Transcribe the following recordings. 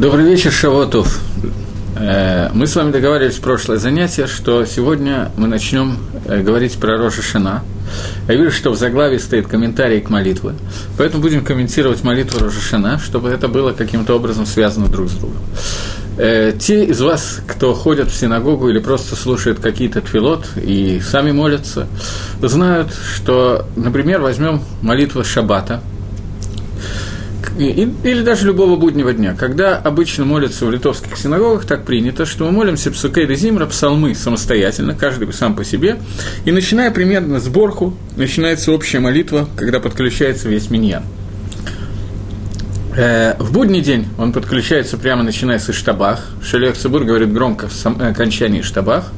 Добрый вечер, Шавотов. Э, мы с вами договаривались в прошлое занятие, что сегодня мы начнем э, говорить про Рожа Шана. Я вижу, что в заглаве стоит комментарий к молитве, поэтому будем комментировать молитву Рожа Шана, чтобы это было каким-то образом связано друг с другом. Э, те из вас, кто ходят в синагогу или просто слушают какие-то твилот и сами молятся, знают, что, например, возьмем молитву Шаббата – или даже любого буднего дня. Когда обычно молятся в литовских синагогах, так принято, что мы молимся псукей де зимра, псалмы самостоятельно, каждый сам по себе, и начиная примерно сборку, начинается общая молитва, когда подключается весь миньян. Э, в будний день он подключается прямо начиная с Иштабах. Шелех Цибур говорит громко в э, окончании Иштабах.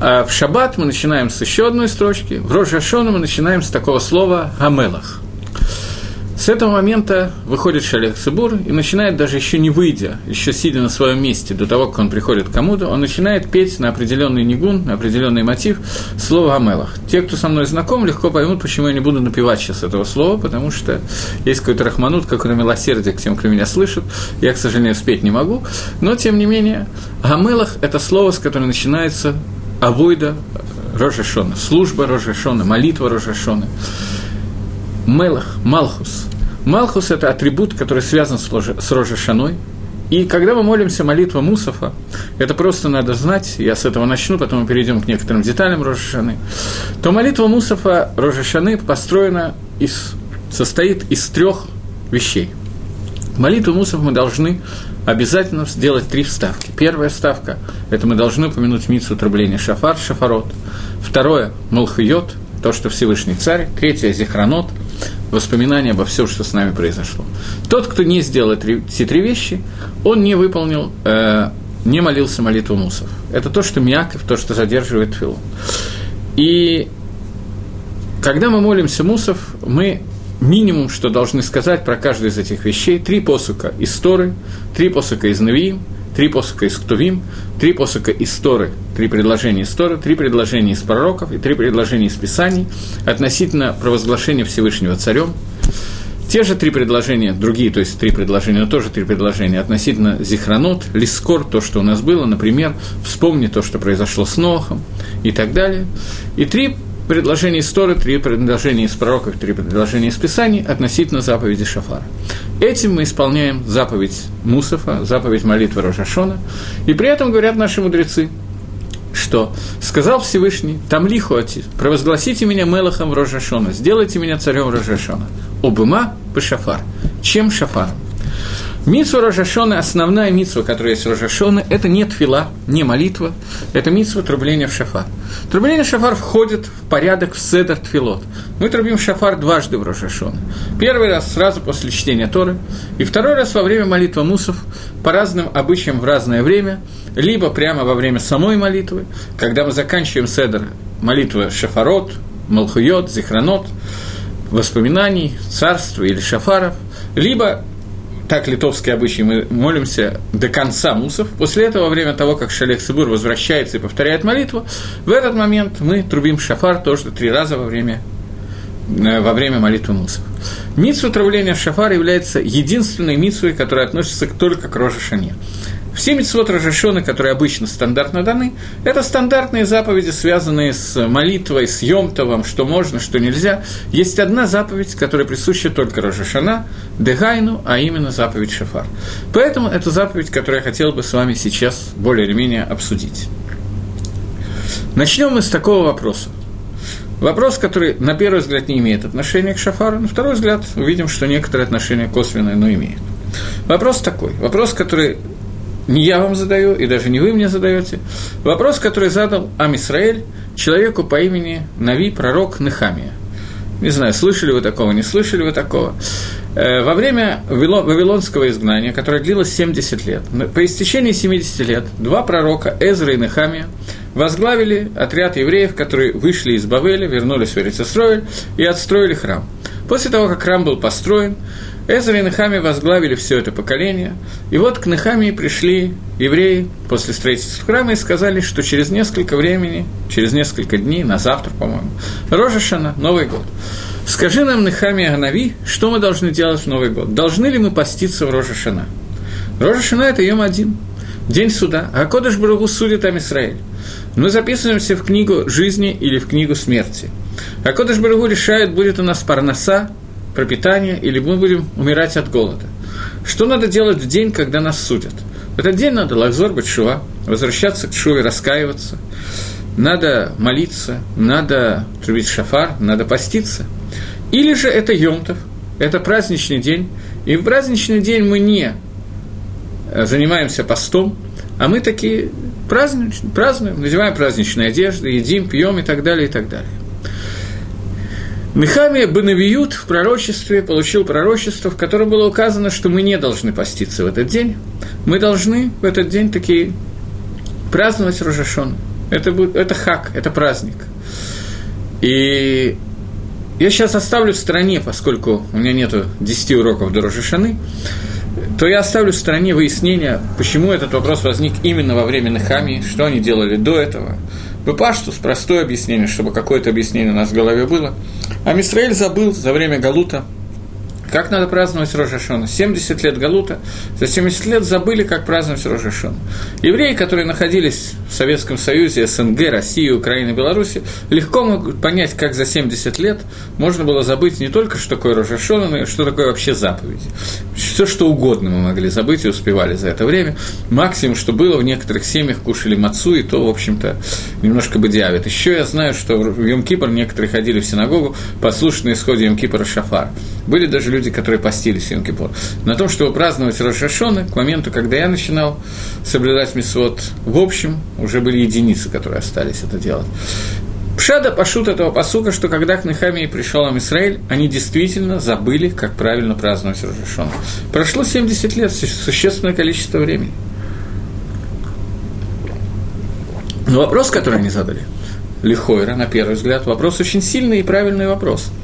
А в шаббат мы начинаем с еще одной строчки, в Рожашону мы начинаем с такого слова «гамелах». С этого момента выходит Шалех Цибур и начинает, даже еще не выйдя, еще сидя на своем месте, до того, как он приходит к кому-то, он начинает петь на определенный нигун, на определенный мотив слово «Амелах». Те, кто со мной знаком, легко поймут, почему я не буду напевать сейчас этого слова, потому что есть какой-то рахманут, какое-то милосердие к тем, кто меня слышит. Я, к сожалению, спеть не могу, но, тем не менее, «Амелах» – это слово, с которого начинается авойда Рожашона, служба Рожашона, молитва Рожашона. Мелах, Малхус. Малхус – это атрибут, который связан с Рожешаной. И когда мы молимся молитва Мусафа, это просто надо знать, я с этого начну, потом мы перейдем к некоторым деталям Рожешаны, то молитва Мусафа Рожешаны построена из, состоит из трех вещей. Молитву Мусафа мы должны обязательно сделать три вставки. Первая вставка – это мы должны упомянуть мицу трубления Шафар, Шафарот. Второе – Малхайот, то, что Всевышний Царь. Третье – Зихранот – воспоминания обо всем, что с нами произошло. Тот, кто не сделал эти три вещи, он не выполнил, э, не молился молитву мусов. Это то, что мяков, то, что задерживает филу. И когда мы молимся мусов, мы минимум, что должны сказать про каждую из этих вещей, три посука из Торы, три посука из Навиим, три посока из Ктувим, три посока из Торы, три предложения из Торы, три предложения из пророков и три предложения из Писаний относительно провозглашения Всевышнего Царем. Те же три предложения, другие, то есть три предложения, но тоже три предложения относительно Зихранот, Лискор, то, что у нас было, например, вспомни то, что произошло с Нохом и так далее. И три предложения из Торы, три предложения из пророков, три предложения из Писаний относительно заповеди Шафара. Этим мы исполняем заповедь Мусафа, заповедь молитвы Рожашона, и при этом говорят наши мудрецы, что сказал Всевышний, там лихуати, провозгласите меня Мелахом Рожашона, сделайте меня царем Рожашона. Обыма по шафар. Чем шафаром? Митсва Рожашона, основная митсва, которая есть в это не тфила, не молитва, это митсва трубления в шафар. Трубление в шафар входит в порядок в седер тфилот. Мы трубим шафар дважды в Рожашона. Первый раз сразу после чтения Торы, и второй раз во время молитвы мусов, по разным обычаям в разное время, либо прямо во время самой молитвы, когда мы заканчиваем седер молитвы шафарот, малхуйот, зихранот, воспоминаний, царства или шафаров, либо так литовские обычаи, мы молимся до конца мусов. После этого, во время того, как Шалех Сибур возвращается и повторяет молитву, в этот момент мы трубим шафар тоже три раза во время, э, во время молитвы мусов. Митсу травления в шафар является единственной митсвой, которая относится только к Роже Шане. Все митцвот Рожешоны, которые обычно стандартно даны, это стандартные заповеди, связанные с молитвой, с Йомтовым, что можно, что нельзя. Есть одна заповедь, которая присуща только Рожешана, Дегайну, а именно заповедь Шафар. Поэтому это заповедь, которую я хотел бы с вами сейчас более или менее обсудить. Начнем мы с такого вопроса. Вопрос, который на первый взгляд не имеет отношения к шафару, на второй взгляд увидим, что некоторые отношения косвенные, но имеют. Вопрос такой, вопрос, который не я вам задаю, и даже не вы мне задаете. Вопрос, который задал Амисраэль человеку по имени Нави, пророк Нехамия. Не знаю, слышали вы такого, не слышали вы такого. Э, во время Вавилонского изгнания, которое длилось 70 лет, по истечении 70 лет, два пророка, Эзра и Нехамия, возглавили отряд евреев, которые вышли из Бавеля, вернулись в Эрицесроиль и отстроили храм. После того, как храм был построен, Эзра и Нехами возглавили все это поколение, и вот к Нехамии пришли евреи после строительства храма и сказали, что через несколько времени, через несколько дней, на завтра, по-моему, Рожешана, Новый год. Скажи нам, Нехами Аганави, что мы должны делать в Новый год? Должны ли мы поститься в Рожешана? Рожа это Йом один, день суда. А Кодыш Барагу судит там Израиль. Мы записываемся в книгу жизни или в книгу смерти. А Кодыш Барагу решает, будет у нас парноса, пропитание, или мы будем умирать от голода. Что надо делать в день, когда нас судят? В этот день надо лахзор бачува, возвращаться к шуве, раскаиваться. Надо молиться, надо трубить шафар, надо поститься. Или же это Йомтов, это праздничный день, и в праздничный день мы не э, занимаемся постом, а мы такие празднуем, празднуем, надеваем праздничные одежды, едим, пьем и так далее, и так далее. Нехамия Бенавиют в пророчестве получил пророчество, в котором было указано, что мы не должны поститься в этот день. Мы должны в этот день такие праздновать Рожашон. Это, будет, это хак, это праздник. И я сейчас оставлю в стороне, поскольку у меня нету 10 уроков до Рожашаны, то я оставлю в стороне выяснения, почему этот вопрос возник именно во время Нехамии, что они делали до этого. Бепаштус – простое объяснение, чтобы какое-то объяснение у нас в голове было. А Мисраэль забыл за время Галута – как надо праздновать Рожашона? 70 лет Галута, за 70 лет забыли, как праздновать Рожашона. Евреи, которые находились в Советском Союзе, СНГ, России, Украины, Беларуси, легко могут понять, как за 70 лет можно было забыть не только, что такое Рожашона, но и что такое вообще заповеди. Все, что угодно мы могли забыть и успевали за это время. Максимум, что было, в некоторых семьях кушали мацу, и то, в общем-то, немножко бы диавит. Еще я знаю, что в Йом-Кипр некоторые ходили в синагогу, послушные исходе Йом-Кипра Шафар. Были даже люди, которые постились Йом Кипур. На том, чтобы праздновать Рошашона, к моменту, когда я начинал соблюдать Мисвод, в общем, уже были единицы, которые остались это делать. Пшада пошут этого посука, что когда к Нехамии пришел Амисраэль, они действительно забыли, как правильно праздновать Рожашона. Прошло 70 лет, существенное количество времени. Но вопрос, который они задали, Лихойра, на первый взгляд, вопрос очень сильный и правильный вопрос –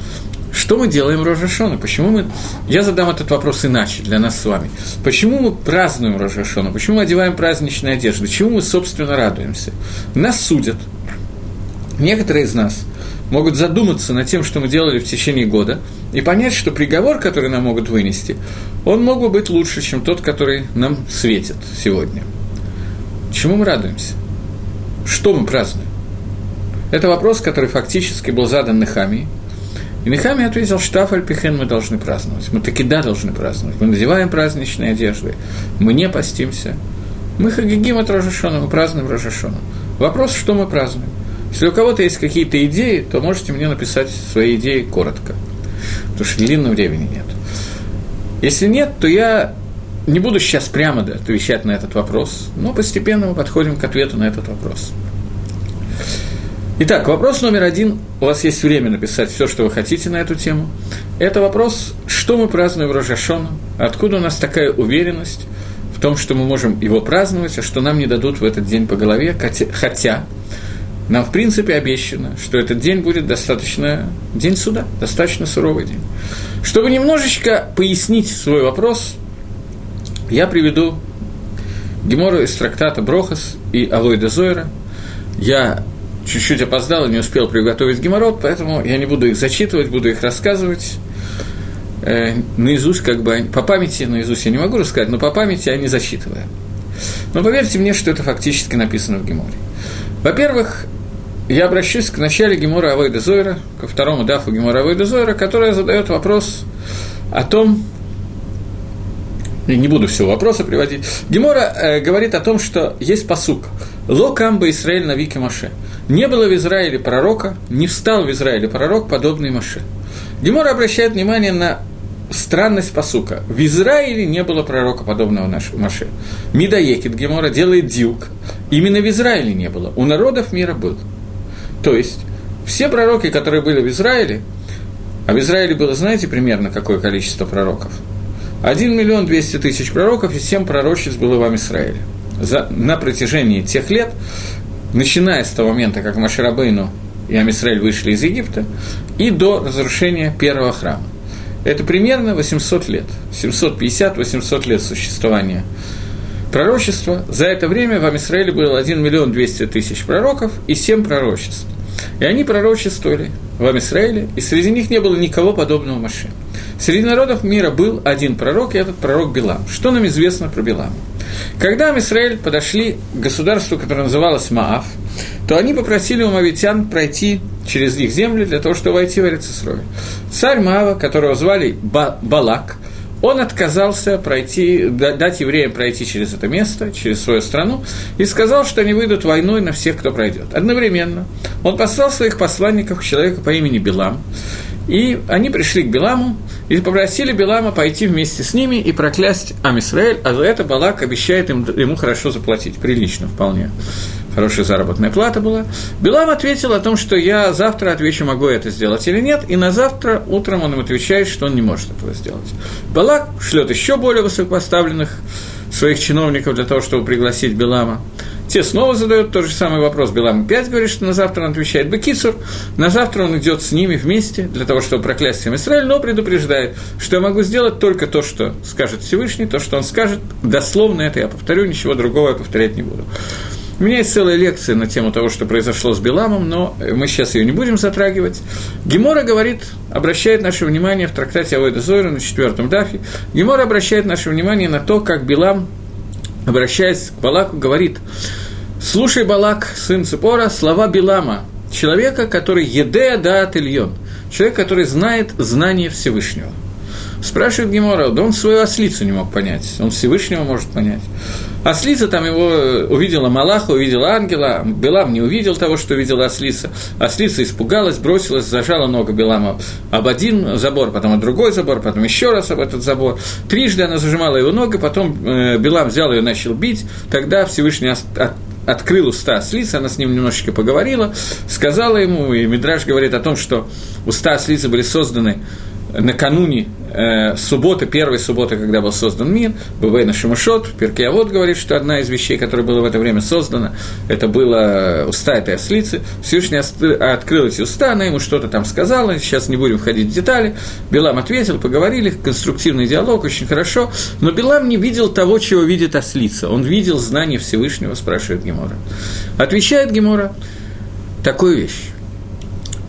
что мы делаем Рожашона? Почему мы... Я задам этот вопрос иначе для нас с вами. Почему мы празднуем Рожашона? Почему мы одеваем праздничные одежды? Чему мы, собственно, радуемся? Нас судят. Некоторые из нас могут задуматься над тем, что мы делали в течение года, и понять, что приговор, который нам могут вынести, он мог бы быть лучше, чем тот, который нам светит сегодня. Чему мы радуемся? Что мы празднуем? Это вопрос, который фактически был задан Нехамии – и Нехами ответил, что Альпихен мы должны праздновать. Мы таки да должны праздновать. Мы надеваем праздничные одежды, мы не постимся. Мы хагигим от Рожашона, мы празднуем Рожашона. Вопрос, что мы празднуем. Если у кого-то есть какие-то идеи, то можете мне написать свои идеи коротко, потому что длинного времени нет. Если нет, то я не буду сейчас прямо отвечать на этот вопрос, но постепенно мы подходим к ответу на этот вопрос. Итак, вопрос номер один. У вас есть время написать все, что вы хотите на эту тему. Это вопрос, что мы празднуем Рожашона, откуда у нас такая уверенность в том, что мы можем его праздновать, а что нам не дадут в этот день по голове, хотя нам, в принципе, обещано, что этот день будет достаточно день суда, достаточно суровый день. Чтобы немножечко пояснить свой вопрос, я приведу Гемору из трактата Брохас и Алойда Зойра. Я чуть-чуть опоздал и не успел приготовить геморрот, поэтому я не буду их зачитывать, буду их рассказывать э, наизусть, как бы, по памяти, наизусть я не могу рассказать, но по памяти я не зачитываю. Но поверьте мне, что это фактически написано в Геморе. Во-первых, я обращусь к начале Гемора Авойда Зойра, ко второму дафу Гемора Авойда Зойра, которая задает вопрос о том, не буду всего вопроса приводить. Гемора э, говорит о том, что есть посук. Ло камба Израиль на Вике Маше. Не было в Израиле пророка, не встал в Израиле пророк, подобный Маше. Гемора обращает внимание на странность посука. В Израиле не было пророка, подобного Маше. Мидаекит Гемора делает дюк. Именно в Израиле не было. У народов мира был. То есть, все пророки, которые были в Израиле, а в Израиле было, знаете, примерно какое количество пророков? 1 миллион 200 тысяч пророков и 7 пророчеств было в Израиле. За, на протяжении тех лет начиная с того момента, как Маширабейну и Амисраэль вышли из Египта, и до разрушения первого храма. Это примерно 800 лет, 750-800 лет существования пророчества. За это время в Амисраэле было 1 миллион 200 тысяч пророков и 7 пророчеств. И они пророчествовали в Амисраэле, и среди них не было никого подобного Маше. Среди народов мира был один пророк, и этот пророк Билам. Что нам известно про Билама? Когда Израиль подошли к государству, которое называлось Маав, то они попросили у мавитян пройти через их земли для того, чтобы войти в Эрицесрой. Царь Маава, которого звали ба Балак, он отказался пройти, дать евреям пройти через это место, через свою страну, и сказал, что они выйдут войной на всех, кто пройдет. Одновременно он послал своих посланников к человеку по имени Билам, и они пришли к Биламу и попросили Билама пойти вместе с ними и проклясть Амисраэль, а за это Балак обещает им, ему хорошо заплатить, прилично вполне хорошая заработная плата была. Билам ответил о том, что я завтра отвечу, могу это сделать или нет, и на завтра утром он им отвечает, что он не может этого сделать. Балак шлет еще более высокопоставленных своих чиновников для того, чтобы пригласить Билама. Те снова задают тот же самый вопрос. Билам опять говорит, что на завтра он отвечает Бекицур. На завтра он идет с ними вместе для того, чтобы проклясть всем Израиль, но предупреждает, что я могу сделать только то, что скажет Всевышний, то, что он скажет. Дословно это я повторю, ничего другого я повторять не буду. У меня есть целая лекция на тему того, что произошло с Биламом, но мы сейчас ее не будем затрагивать. Гемора говорит, обращает наше внимание в трактате Авойда Зойра на четвертом дафе. Гемора обращает наше внимание на то, как Билам, обращаясь к Балаку, говорит, «Слушай, Балак, сын Цепора, слова Билама, человека, который еде даат Ильон, человек, который знает знание Всевышнего». Спрашивает Гемора, да он свою ослицу не мог понять, он Всевышнего может понять. Ослица там его увидела Малаха, увидела ангела, Белам не увидел того, что увидела ослица. Ослица испугалась, бросилась, зажала ногу Белама об один забор, потом об другой забор, потом еще раз об этот забор. Трижды она зажимала его ногу, потом э, Белам взял ее и начал бить. Тогда Всевышний от, открыл уста ослицы, она с ним немножечко поговорила, сказала ему, и Мидраш говорит о том, что уста ослицы были созданы накануне э, субботы, первой субботы, когда был создан мир, Бавейна Шамашот, Перкеавод говорит, что одна из вещей, которая была в это время создана, это было уста этой ослицы. Всевышний открыл эти уста, она ему что-то там сказала, сейчас не будем входить в детали. Билам ответил, поговорили, конструктивный диалог, очень хорошо, но Билам не видел того, чего видит ослица. Он видел знание Всевышнего, спрашивает Гемора. Отвечает Гемора такую вещь.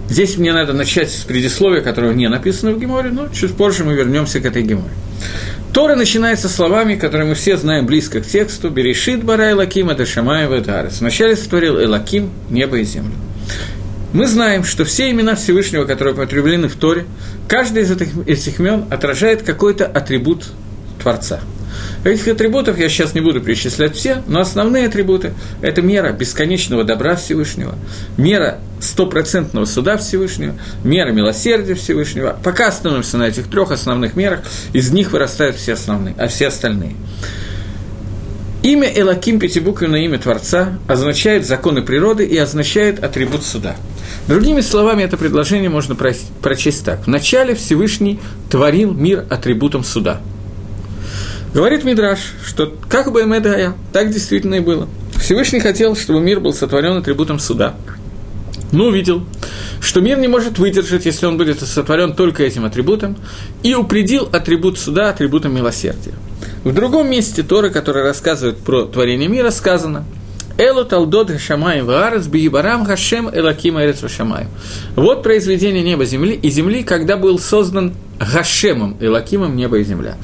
Здесь мне надо начать с предисловия, которого не написано в Геморе, но чуть позже мы вернемся к этой Геморе. Тора начинается словами, которые мы все знаем близко к тексту «Берешит бара Элаким это Шамаев это Вначале сотворил Элаким небо и землю. Мы знаем, что все имена Всевышнего, которые употреблены в Торе, каждый из этих, этих имен отражает какой-то атрибут Творца – Этих атрибутов я сейчас не буду перечислять все, но основные атрибуты – это мера бесконечного добра Всевышнего, мера стопроцентного суда Всевышнего, мера милосердия Всевышнего. Пока остановимся на этих трех основных мерах, из них вырастают все основные, а все остальные. Имя Элаким, пятибуквенное имя Творца, означает законы природы и означает атрибут суда. Другими словами, это предложение можно прочесть так. Вначале Всевышний творил мир атрибутом суда – Говорит Мидраш, что как бы Эмедая, так действительно и было. Всевышний хотел, чтобы мир был сотворен атрибутом суда. Но увидел, что мир не может выдержать, если он будет сотворен только этим атрибутом, и упредил атрибут суда атрибутом милосердия. В другом месте Торы, который рассказывает про творение мира, сказано «Элу талдот шамаем ваарец биибарам хашем элаким эрец шамаем». Вот произведение неба земли и земли, когда был создан Гашемом, Элакимом неба и земля.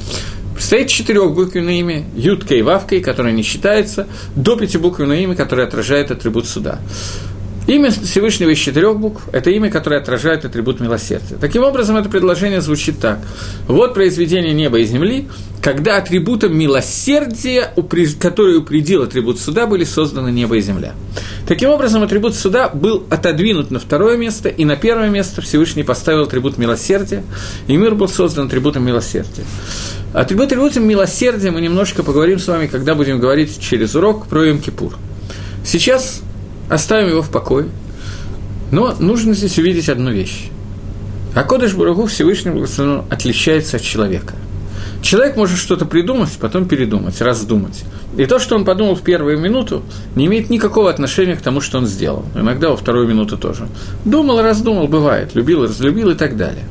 Стоит четырехбуквенное имя, Ютка и Вавкой, которое не считается, до пятибуквенное имя, которое отражает атрибут суда. Имя Всевышнего из четырех букв – это имя, которое отражает атрибут милосердия. Таким образом, это предложение звучит так. Вот произведение неба и земли, когда атрибутом милосердия, который упредил атрибут суда, были созданы небо и земля. Таким образом, атрибут суда был отодвинут на второе место, и на первое место Всевышний поставил атрибут милосердия, и мир был создан атрибутом милосердия. Атрибут атрибутом милосердия мы немножко поговорим с вами, когда будем говорить через урок про Йом-Кипур. Сейчас оставим его в покое, но нужно здесь увидеть одну вещь. А Кодыш Бурагу Всевышний Благословен отличается от человека – Человек может что-то придумать, потом передумать, раздумать. И то, что он подумал в первую минуту, не имеет никакого отношения к тому, что он сделал. Иногда во вторую минуту тоже. Думал, раздумал, бывает, любил, разлюбил и так далее.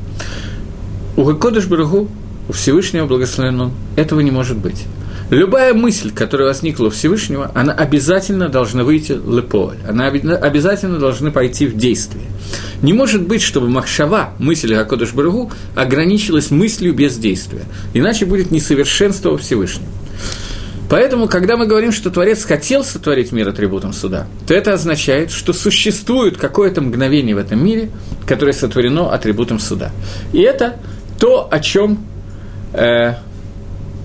У Кодыш Барагу, у Всевышнего благословен он, этого не может быть. Любая мысль, которая возникла у Всевышнего, она обязательно должна выйти леполь, она обязательно должна пойти в действие. Не может быть, чтобы Махшава, мысль о Кодыш Барагу, ограничилась мыслью без действия. Иначе будет несовершенство Всевышнего. Поэтому, когда мы говорим, что Творец хотел сотворить мир атрибутом суда, то это означает, что существует какое-то мгновение в этом мире, которое сотворено атрибутом суда. И это то, о чем, э,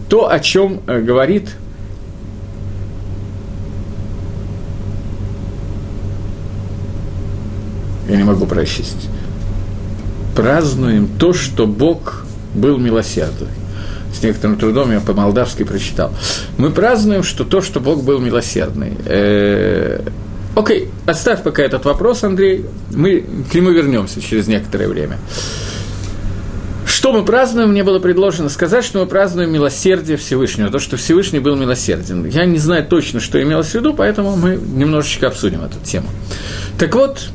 то, о чем э, говорит я не могу прочесть. Празднуем то, что Бог был милосердный с некоторым трудом я по-молдавски прочитал. Мы празднуем, что то, что Бог был милосердный. Э, окей, оставь пока этот вопрос, Андрей, мы к нему вернемся через некоторое время. Что мы празднуем, мне было предложено сказать, что мы празднуем милосердие Всевышнего, то, что Всевышний был милосерден. Я не знаю точно, что имелось в виду, поэтому мы немножечко обсудим эту тему. Так вот,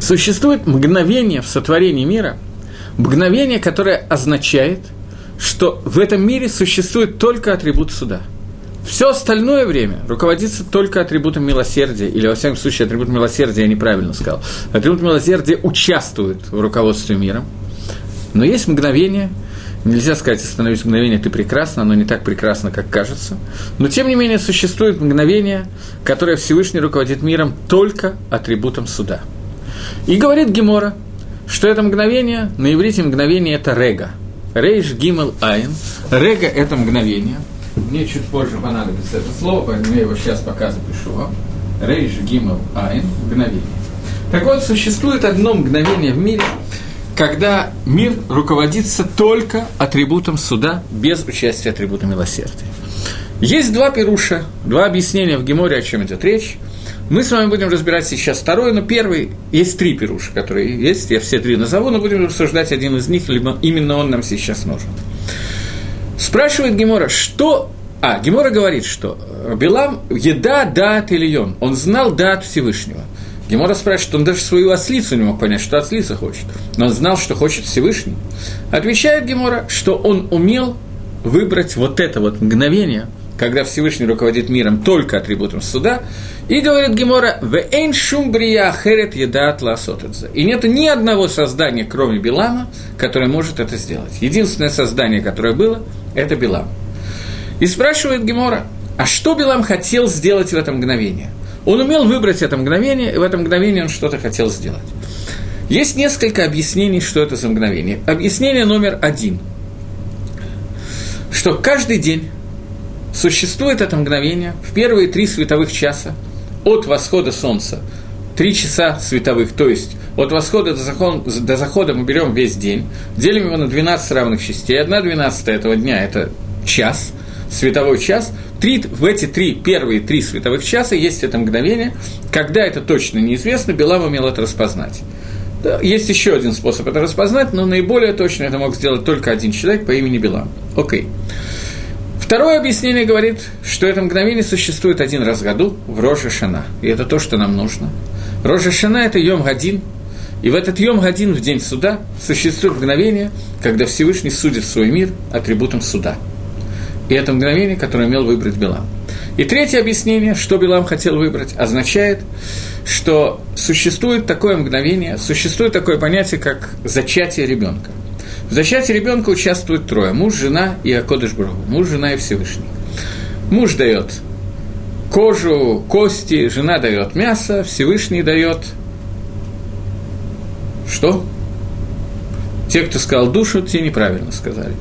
существует мгновение в сотворении мира, мгновение, которое означает – что в этом мире существует только атрибут суда. Все остальное время руководится только атрибутом милосердия, или, во всяком случае, атрибут милосердия, я неправильно сказал. Атрибут милосердия участвует в руководстве миром. Но есть мгновение, нельзя сказать, остановить мгновение, ты прекрасно, оно не так прекрасно, как кажется. Но, тем не менее, существует мгновение, которое Всевышний руководит миром только атрибутом суда. И говорит Гемора, что это мгновение, на иврите мгновение – это рега – Рейш Гимел Айн. Рега – это мгновение. Мне чуть позже понадобится это слово, поэтому я его сейчас пока запишу вам. Рейш Гимел Айн – мгновение. Так вот, существует одно мгновение в мире, когда мир руководится только атрибутом суда, без участия атрибута милосердия. Есть два пируша, два объяснения в Геморе, о чем идет речь. Мы с вами будем разбирать сейчас второй, но первый, есть три пируша, которые есть, я все три назову, но будем обсуждать один из них, либо именно он нам сейчас нужен. Спрашивает Гемора, что... А, Гемора говорит, что Билам еда дат Ильон, он знал дат Всевышнего. Гемора спрашивает, что он даже свою ослицу не мог понять, что ослица хочет, но он знал, что хочет Всевышний. Отвечает Гемора, что он умел выбрать вот это вот мгновение – когда Всевышний руководит миром только атрибутом суда, и говорит Гемора, в эйн шум брия херет едат ласотадзе. И нет ни одного создания, кроме Билама, которое может это сделать. Единственное создание, которое было, это Билам. И спрашивает Гемора, а что Билам хотел сделать в это мгновение? Он умел выбрать это мгновение, и в это мгновение он что-то хотел сделать. Есть несколько объяснений, что это за мгновение. Объяснение номер один, что каждый день Существует это мгновение в первые три световых часа от восхода солнца. Три часа световых, то есть от восхода до захода, до захода мы берем весь день, делим его на 12 равных частей. Одна двенадцатая этого дня – это час, световой час. Три, в эти три, первые три световых часа есть это мгновение, когда это точно неизвестно, Белам умел это распознать. Есть еще один способ это распознать, но наиболее точно это мог сделать только один человек по имени Белам. Окей. Второе объяснение говорит, что это мгновение существует один раз в году в Рожа Шана. И это то, что нам нужно. Рожа Шана – это Йом Гадин. И в этот Йом Гадин, в день суда, существует мгновение, когда Всевышний судит свой мир атрибутом суда. И это мгновение, которое имел выбрать Билам. И третье объяснение, что Билам хотел выбрать, означает, что существует такое мгновение, существует такое понятие, как зачатие ребенка. В зачатии ребенка участвуют трое – муж, жена и Акодыш Брагу. Муж, жена и Всевышний. Муж дает кожу, кости, жена дает мясо, Всевышний дает что? Те, кто сказал душу, те неправильно сказали.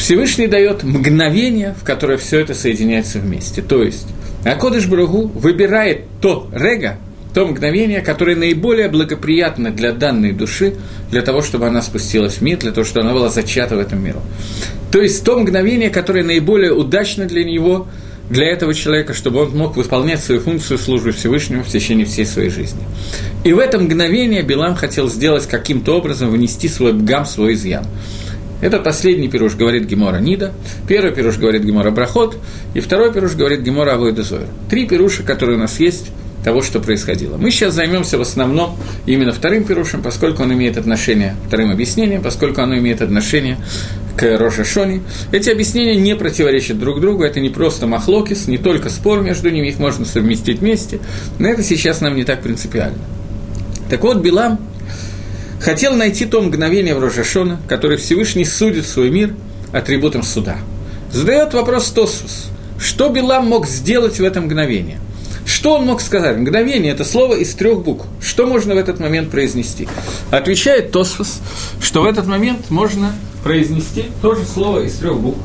Всевышний дает мгновение, в которое все это соединяется вместе. То есть, Акодыш Брагу выбирает то рега, то мгновение, которое наиболее благоприятно для данной души, для того, чтобы она спустилась в мир, для того, чтобы она была зачата в этом миру. То есть то мгновение, которое наиболее удачно для него, для этого человека, чтобы он мог выполнять свою функцию службы Всевышнему в течение всей своей жизни. И в это мгновение Билам хотел сделать каким-то образом, внести свой бгам, свой изъян. Это последний пируш, говорит Гемора Нида, первый пируш говорит Гемора Брахот, и второй пируш говорит Гемора Авойдезойр. Три пируша, которые у нас есть того, что происходило. Мы сейчас займемся в основном именно вторым пирушем, поскольку он имеет отношение, вторым объяснением, поскольку оно имеет отношение к Рошашоне. Эти объяснения не противоречат друг другу, это не просто махлокис, не только спор между ними, их можно совместить вместе, но это сейчас нам не так принципиально. Так вот, Билам хотел найти то мгновение в Рожашона, которое Всевышний судит свой мир атрибутом суда. Задает вопрос Тосус, что Билам мог сделать в это мгновение – что он мог сказать? Мгновение – это слово из трех букв. Что можно в этот момент произнести? Отвечает Тосфос, что в этот момент можно произнести то же слово из трех букв,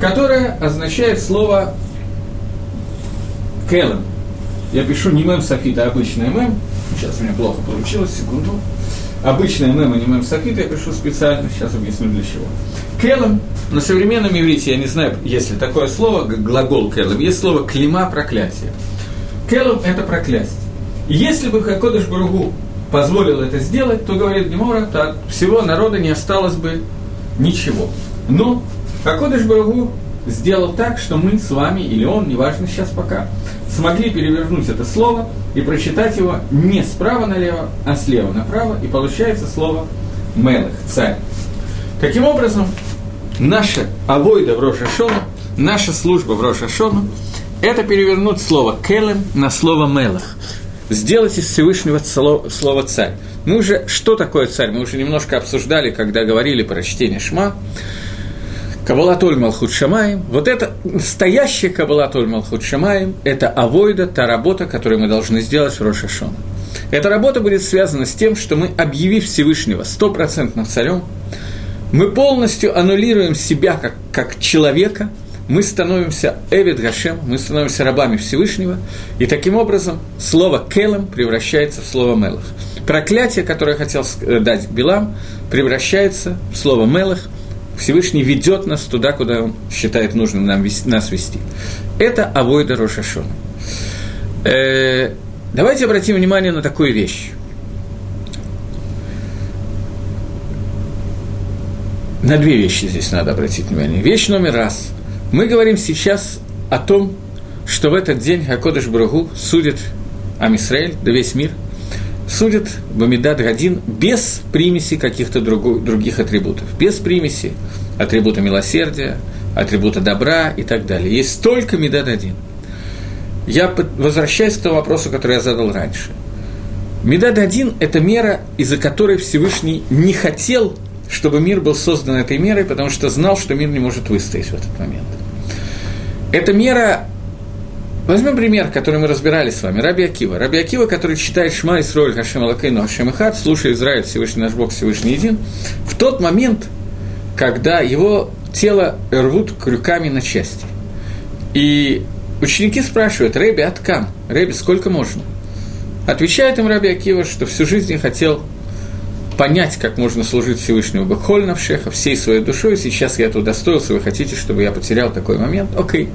которое означает слово «келем». Я пишу не мем софита, а обычный мем. Сейчас у меня плохо получилось, секунду. Обычный мем, а не мем софита я пишу специально, сейчас объясню для чего. Келем, на современном иврите, я не знаю, есть ли такое слово, глагол келем, есть слово клима проклятие. Келум – это проклясть. Если бы Хакодыш Баругу позволил это сделать, то, говорит Гемора, то от всего народа не осталось бы ничего. Но Хакодыш Баругу сделал так, что мы с вами, или он, неважно сейчас пока, смогли перевернуть это слово и прочитать его не справа налево, а слева направо, и получается слово «мелых», «царь». Таким образом, наша авойда в Рошашону, наша служба в Рошашону это перевернуть слово «келем» на слово «мелах». Сделать из Всевышнего слово «царь». Мы уже, что такое царь, мы уже немножко обсуждали, когда говорили про чтение Шма. Кабалатоль Малхут Шамаем. Вот это настоящая Кабалатоль Малхут Шамаем, это авойда, та работа, которую мы должны сделать в Рошашон. Эта работа будет связана с тем, что мы, объявив Всевышнего стопроцентным царем, мы полностью аннулируем себя как, как человека – мы становимся Эвид Гашем, мы становимся рабами Всевышнего, и таким образом слово Келем превращается в слово Мелах. Проклятие, которое хотел э, дать Билам, превращается в слово Мелах, Всевышний ведет нас туда, куда он считает нужным нам вести, нас вести. Это Авойда Рошашона. Э, давайте обратим внимание на такую вещь. На две вещи здесь надо обратить внимание. Вещь номер раз. Мы говорим сейчас о том, что в этот день Акодыш Брагу судит Амисраэль, да весь мир, судит Бамидад Гадин без примеси каких-то других атрибутов, без примеси атрибута милосердия, атрибута добра и так далее. Есть только Медад один. Я возвращаюсь к тому вопросу, который я задал раньше. Медад один – это мера, из-за которой Всевышний не хотел, чтобы мир был создан этой мерой, потому что знал, что мир не может выстоять в этот момент – эта мера Возьмем пример, который мы разбирали с вами. Раби Акива. Раби Акива, который читает Шма Исроль Хашем Алакейну Хашем Ихат, слушая Израиль, Всевышний наш Бог, Всевышний един, в тот момент, когда его тело рвут крюками на части. И ученики спрашивают, Рэби, откам? Рэби, сколько можно? Отвечает им Раби Акива, что всю жизнь хотел понять, как можно служить Всевышнему Бахоль Навшеха всей своей душой, сейчас я это удостоился, вы хотите, чтобы я потерял такой момент? Окей.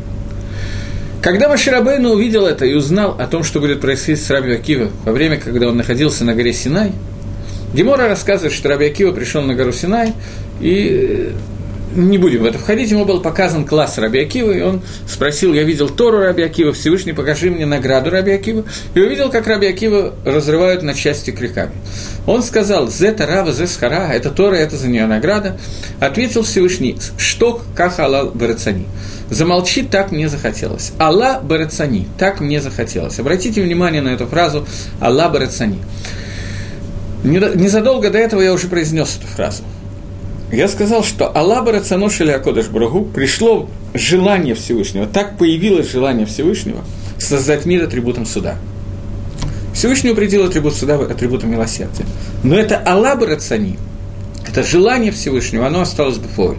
Когда Маширабейну увидел это и узнал о том, что будет происходить с Раби Акива во время, когда он находился на горе Синай, Гемора рассказывает, что Раби Акива пришел на гору Синай и не будем в это входить, ему был показан класс Раби Акива, и он спросил, я видел Тору Раби Акива, Всевышний, покажи мне награду Раби Акива, и увидел, как Раби Акива разрывают на части криками. Он сказал, «Зета рава, зе схара, это Тора, это за нее награда». Ответил Всевышний, «Что, как Аллах барацани». Замолчи, так мне захотелось. Алла барацани, так мне захотелось. Обратите внимание на эту фразу Алла барацани. Незадолго до этого я уже произнес эту фразу – я сказал, что Аллах Барацанош или Акодыш Брагу пришло желание Всевышнего, так появилось желание Всевышнего создать мир атрибутом суда. Всевышний определил атрибут суда атрибутом милосердия. Но это Аллах Барацани, это желание Всевышнего, оно осталось бы фоль.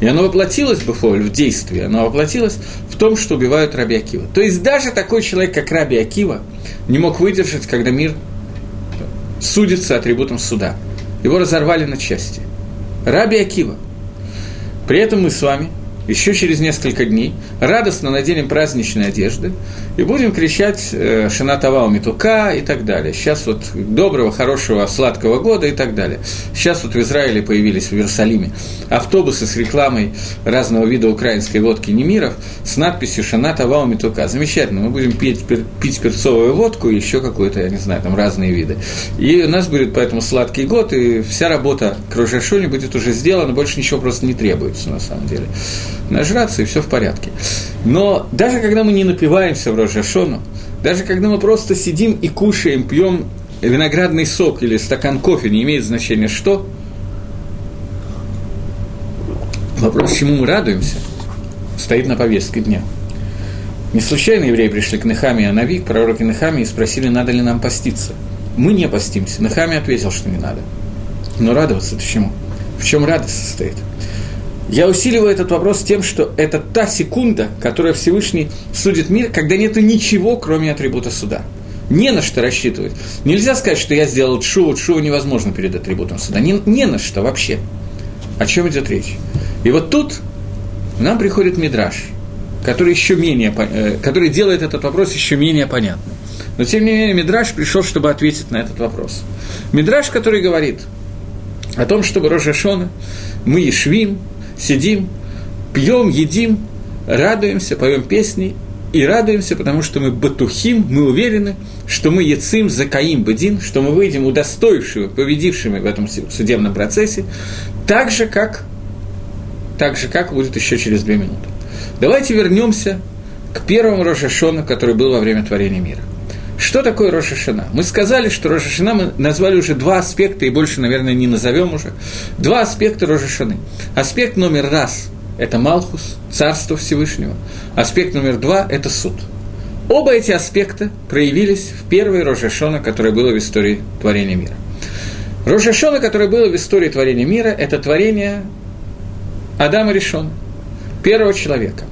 И оно воплотилось бы фоль в действии, оно воплотилось в том, что убивают Раби Акива. То есть даже такой человек, как Раби Акива, не мог выдержать, когда мир судится атрибутом суда. Его разорвали на части. Раби Акива. При этом мы с вами еще через несколько дней радостно наденем праздничные одежды и будем кричать э, «Шанатавал Митука» и так далее. Сейчас вот доброго, хорошего, сладкого года и так далее. Сейчас вот в Израиле появились в Иерусалиме автобусы с рекламой разного вида украинской водки Немиров с надписью «Шанатавал Митука». Замечательно, мы будем пить, пить перцовую водку и еще какую-то, я не знаю, там разные виды. И у нас будет поэтому сладкий год, и вся работа к Рожашоне будет уже сделана, больше ничего просто не требуется на самом деле нажраться, и все в порядке. Но даже когда мы не напиваемся в Рожашону, даже когда мы просто сидим и кушаем, пьем виноградный сок или стакан кофе, не имеет значения что. Вопрос, чему мы радуемся, стоит на повестке дня. Не случайно евреи пришли к Нехаме и Анави, к пророке Нехаме, и спросили, надо ли нам поститься. Мы не постимся. Нехаме ответил, что не надо. Но радоваться-то чему? В чем радость состоит? Я усиливаю этот вопрос тем, что это та секунда, которая Всевышний судит мир, когда нет ничего, кроме атрибута суда. Не на что рассчитывать. Нельзя сказать, что я сделал шоу, шоу невозможно перед атрибутом суда. Не, не на что вообще. О чем идет речь? И вот тут нам приходит мидраж, который еще менее, э, который делает этот вопрос еще менее понятным. Но тем не менее Мидраш пришел, чтобы ответить на этот вопрос. Мидраш, который говорит о том, чтобы Рожашона мы ешвим, сидим, пьем, едим, радуемся, поем песни и радуемся, потому что мы батухим, мы уверены, что мы яцим закаим бадин, что мы выйдем удостоившими, победившими в этом судебном процессе, так же, как, так же, как будет еще через две минуты. Давайте вернемся к первому Рошашону, который был во время творения мира. Что такое Рошашана? Мы сказали, что Рошашана мы назвали уже два аспекта, и больше, наверное, не назовем уже. Два аспекта Рошашаны. Аспект номер раз – это Малхус, Царство Всевышнего. Аспект номер два – это суд. Оба эти аспекта проявились в первой Рошашона, которая была в истории творения мира. Рошашона, которая была в истории творения мира, это творение Адама Решона, первого человека.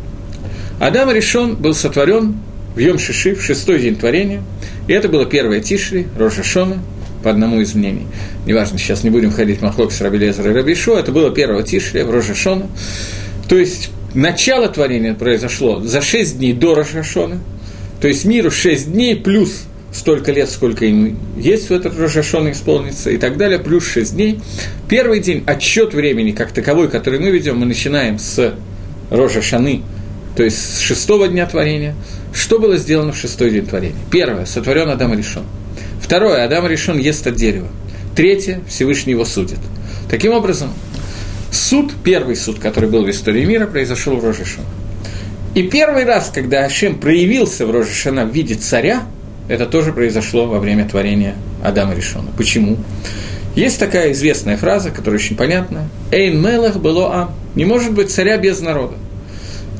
Адам Решон был сотворен в Йом Шиши, в шестой день творения. И это было первое Тишри, Рожа Шона, по одному из мнений. Неважно, сейчас не будем ходить Махлок с Рабелезера и Рабишо, это было первое Тишри, в Рожа Шона. То есть, начало творения произошло за шесть дней до Рожа Шона, то есть миру шесть дней плюс столько лет, сколько им есть в этот Рожашон исполнится, и так далее, плюс шесть дней. Первый день, отчет времени как таковой, который мы ведем, мы начинаем с Рожа Шаны, то есть с шестого дня творения – что было сделано в шестой день творения? Первое, сотворен Адам решен. Второе, Адам решен ест от дерева. Третье, Всевышний его судит. Таким образом, суд, первый суд, который был в истории мира, произошел в Рожешана. И первый раз, когда Ашем проявился в Рожешана в виде царя, это тоже произошло во время творения Адама Решона. Почему? Есть такая известная фраза, которая очень понятна. «Эйн мелах было ам». Не может быть царя без народа.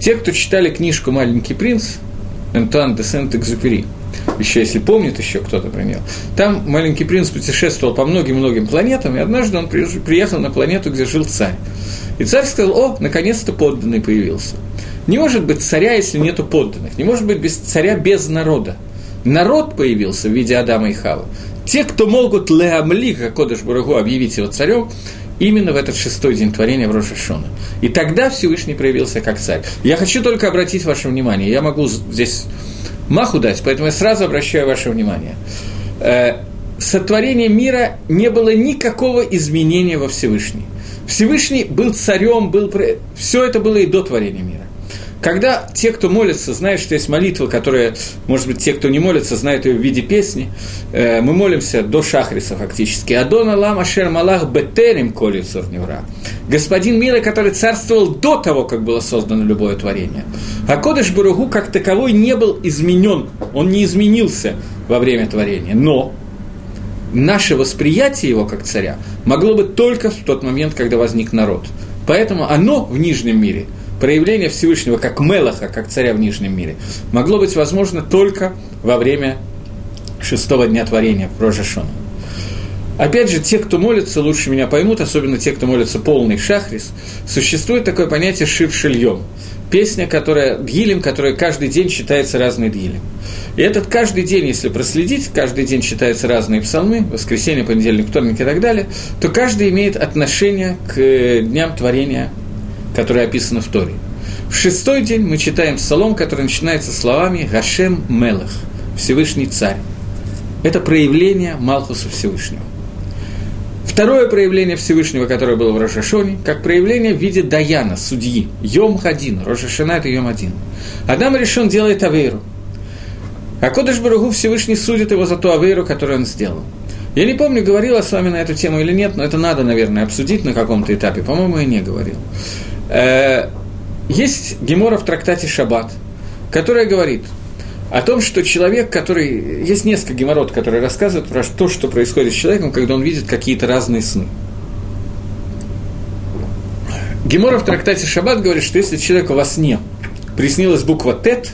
Те, кто читали книжку «Маленький принц», Антуан де Сент-Экзюпери, еще если помнит еще кто-то него. Там маленький принц путешествовал по многим-многим планетам, и однажды он приехал на планету, где жил царь. И царь сказал, о, наконец-то подданный появился. Не может быть царя, если нету подданных. Не может быть без царя без народа. Народ появился в виде Адама и Хава. Те, кто могут Леамли, как Кодыш Бурагу, объявить его царем, именно в этот шестой день творения в Рошашона. И тогда Всевышний проявился как царь. Я хочу только обратить ваше внимание, я могу здесь маху дать, поэтому я сразу обращаю ваше внимание. Э, сотворение мира не было никакого изменения во Всевышний. Всевышний был царем, был... все это было и до творения мира. Когда те, кто молится, знают, что есть молитва, которая, может быть, те, кто не молится, знают ее в виде песни, э, мы молимся до Шахриса фактически. Адон Аллам Ашер Малах Бетерим Коли Цурневра. Господин мира, который царствовал до того, как было создано любое творение. А Кодыш Баругу как таковой не был изменен, он не изменился во время творения. Но наше восприятие его как царя могло быть только в тот момент, когда возник народ. Поэтому оно в нижнем мире – проявление Всевышнего как Мелаха, как царя в Нижнем мире, могло быть возможно только во время шестого дня творения, Рожашона. Опять же, те, кто молится, лучше меня поймут, особенно те, кто молится полный шахрис, существует такое понятие шир шильем. Песня, которая, дгилем, которая каждый день читается разный дгилем. И этот каждый день, если проследить, каждый день читаются разные псалмы, воскресенье, понедельник, вторник и так далее, то каждый имеет отношение к э, дням творения которое описано в Торе. В шестой день мы читаем псалом, который начинается словами «Гашем Мелах» – Всевышний Царь. Это проявление Малхуса Всевышнего. Второе проявление Всевышнего, которое было в Рошашоне, как проявление в виде Даяна, судьи, Йом Хадин, Рошашана – это Йом Один. Адам решен делает Авейру. А Кодыш Баругу Всевышний судит его за ту Авейру, которую он сделал. Я не помню, говорила с вами на эту тему или нет, но это надо, наверное, обсудить на каком-то этапе. По-моему, я не говорил. Э, есть Гемора в трактате Шаббат, которая говорит, о том, что человек, который... Есть несколько геморрот, которые рассказывают про то, что происходит с человеком, когда он видит какие-то разные сны. Гемора в трактате Шаббат говорит, что если человеку во сне приснилась буква «тет»,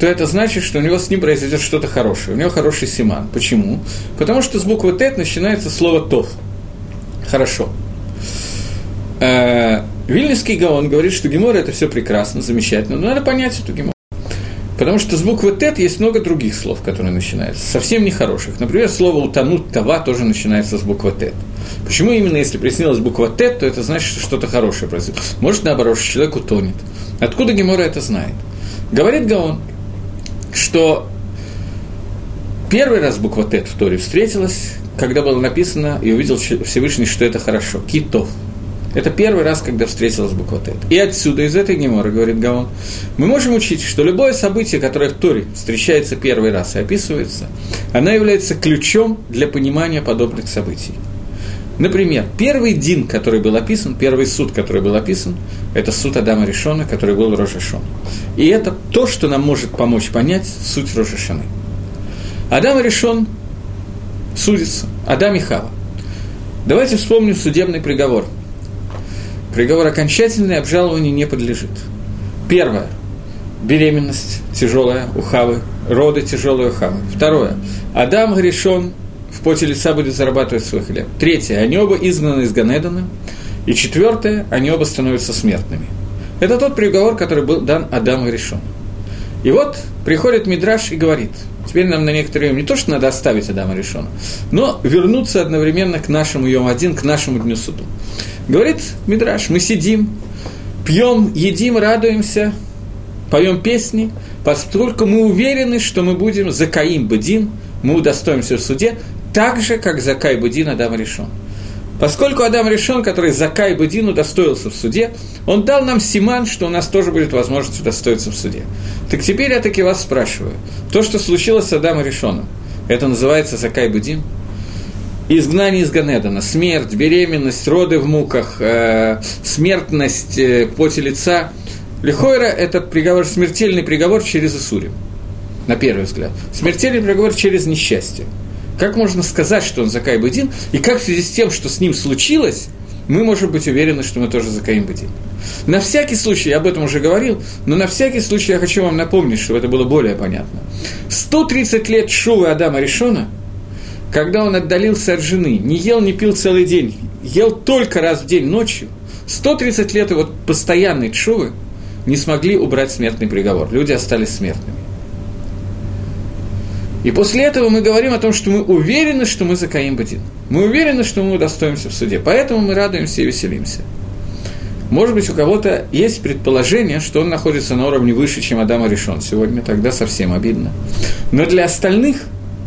то это значит, что у него с ним произойдет что-то хорошее. У него хороший симан. Почему? Потому что с буквы «тет» начинается слово «тов». Хорошо. Вильнюсский Гаон говорит, что Гемор – это все прекрасно, замечательно, но надо понять эту Гемор. Потому что с буквы «тет» есть много других слов, которые начинаются, совсем нехороших. Например, слово «утонуть това» тоже начинается с буквы «тет». Почему именно если приснилась буква «тет», то это значит, что что-то хорошее произойдет. Может, наоборот, что человек утонет. Откуда Гемора это знает? Говорит Гаон, что первый раз буква «тет» в Торе встретилась, когда было написано и увидел Всевышний, что это хорошо. Китов – это первый раз, когда встретилась буква Тет. И отсюда, из этой геморы, говорит Гаон, мы можем учить, что любое событие, которое в Торе встречается первый раз и описывается, оно является ключом для понимания подобных событий. Например, первый дин, который был описан, первый суд, который был описан, это суд Адама Решона, который был Рожешон. И это то, что нам может помочь понять суть Рожешаны. Адам Решон судится, Адам и Хава. Давайте вспомним судебный приговор – Приговор окончательный, обжалованию не подлежит. Первое. Беременность тяжелая у роды тяжелые у. Второе. Адам решен в поте лица будет зарабатывать свой хлеб. Третье. Они оба изгнаны из Ганедана. И четвертое. Они оба становятся смертными. Это тот приговор, который был дан Адаму решен. И вот приходит Мидраш и говорит, теперь нам на некоторое время не то, что надо оставить Адама решена, но вернуться одновременно к нашему Йом-1, к нашему Дню Суду. Говорит Мидраш, мы сидим, пьем, едим, радуемся, поем песни, поскольку мы уверены, что мы будем закаим бедин, мы удостоимся в суде, так же, как закай бедин Адам решен. Поскольку Адам решен, который закай бедин удостоился в суде, он дал нам симан, что у нас тоже будет возможность удостоиться в суде. Так теперь я таки вас спрашиваю, то, что случилось с Адамом решенным, это называется закай бедин? изгнание из Ганедана, смерть, беременность, роды в муках, э, смертность, э, поте лица. Лихойра – это приговор, смертельный приговор через Исурим, на первый взгляд. Смертельный приговор через несчастье. Как можно сказать, что он Закай Бадин, и как в связи с тем, что с ним случилось, мы можем быть уверены, что мы тоже Закаим Бадин. На всякий случай, я об этом уже говорил, но на всякий случай я хочу вам напомнить, чтобы это было более понятно. 130 лет Шувы Адама Решона – когда он отдалился от жены, не ел, не пил целый день, ел только раз в день ночью, 130 лет его постоянной чувы не смогли убрать смертный приговор. Люди остались смертными. И после этого мы говорим о том, что мы уверены, что мы за Каим Бадин. Мы уверены, что мы удостоимся в суде. Поэтому мы радуемся и веселимся. Может быть, у кого-то есть предположение, что он находится на уровне выше, чем Адама решен сегодня, тогда совсем обидно. Но для остальных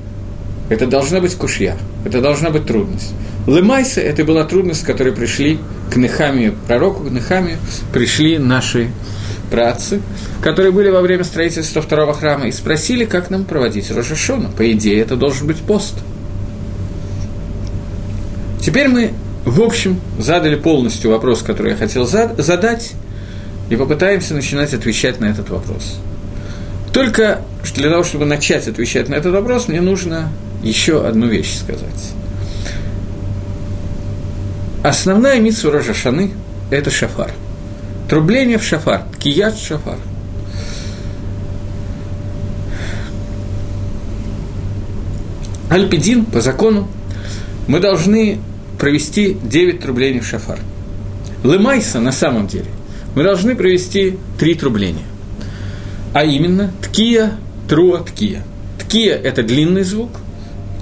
– это должна быть кушья, это должна быть трудность. Лемайса – это была трудность, с которой пришли к Нехамию, пророку, к Нехамию, пришли наши працы, которые были во время строительства второго храма, и спросили, как нам проводить Рожашона. По идее, это должен быть пост. Теперь мы, в общем, задали полностью вопрос, который я хотел задать, и попытаемся начинать отвечать на этот вопрос. Только для того, чтобы начать отвечать на этот вопрос, мне нужно еще одну вещь сказать. Основная митсва Рожа Шаны – это шафар. Трубление в шафар, кият шафар. Альпидин, по закону, мы должны провести 9 трублений в шафар. Лымайса, на самом деле, мы должны провести 3 трубления. А именно, ткия, труа, ткия. Ткия – это длинный звук –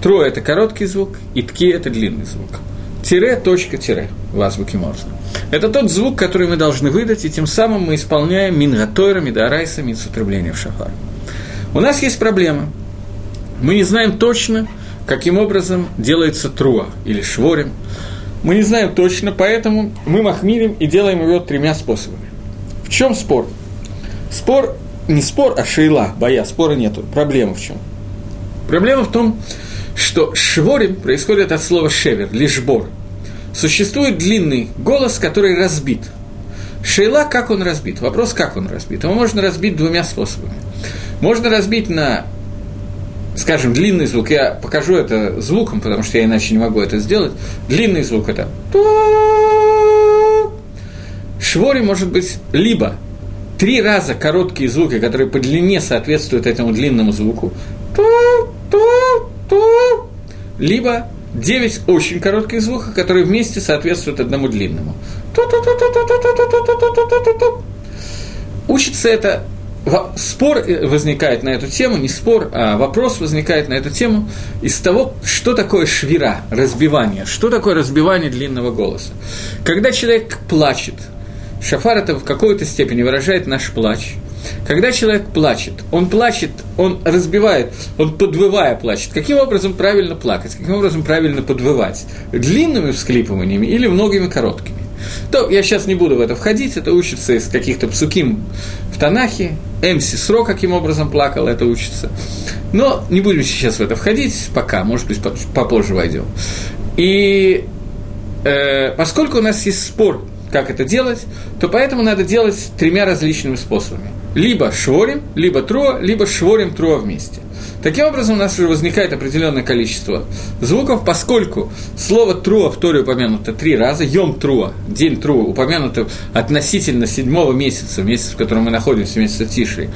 Тро – это короткий звук, и тки – это длинный звук. Тире, точка, тире в азбуке Морзе. Это тот звук, который мы должны выдать, и тем самым мы исполняем Мингатойра, Мидарайса, Митсутребление в шафар. У нас есть проблема. Мы не знаем точно, каким образом делается труа или шворим. Мы не знаем точно, поэтому мы махмирим и делаем его тремя способами. В чем спор? Спор не спор, а шейла, боя, спора нету. Проблема в чем? Проблема в том, что шворим происходит от слова шевер, лишбор. Существует длинный голос, который разбит. Шейла, как он разбит? Вопрос, как он разбит? Его можно разбить двумя способами. можно разбить на, скажем, длинный звук. Я покажу это звуком, потому что я иначе не могу это сделать. Длинный звук – это Швори может быть либо три раза короткие звуки, которые по длине соответствуют этому длинному звуку, либо девять очень коротких звуков, которые вместе соответствуют одному длинному. Учится это спор возникает на эту тему, не спор, а вопрос возникает на эту тему из того, что такое швира, разбивание, что такое разбивание длинного голоса. Когда человек плачет, шафар это в какой-то степени выражает наш плач. Когда человек плачет, он плачет, он разбивает, он подвывая плачет. Каким образом правильно плакать, каким образом правильно подвывать? Длинными всклипываниями или многими короткими? То я сейчас не буду в это входить, это учится из каких-то псуким в Танахе, Эмси Сро каким образом плакал, это учится. Но не будем сейчас в это входить, пока, может быть, попозже войдем. И э, поскольку у нас есть спор, как это делать, то поэтому надо делать тремя различными способами. Либо шворим, либо труа, либо шворим труа вместе. Таким образом, у нас уже возникает определенное количество звуков, поскольку слово «труа» в Торе упомянуто три раза, «йом труа», «день труа» упомянуто относительно седьмого месяца, месяц, в котором мы находимся, месяца Тиши,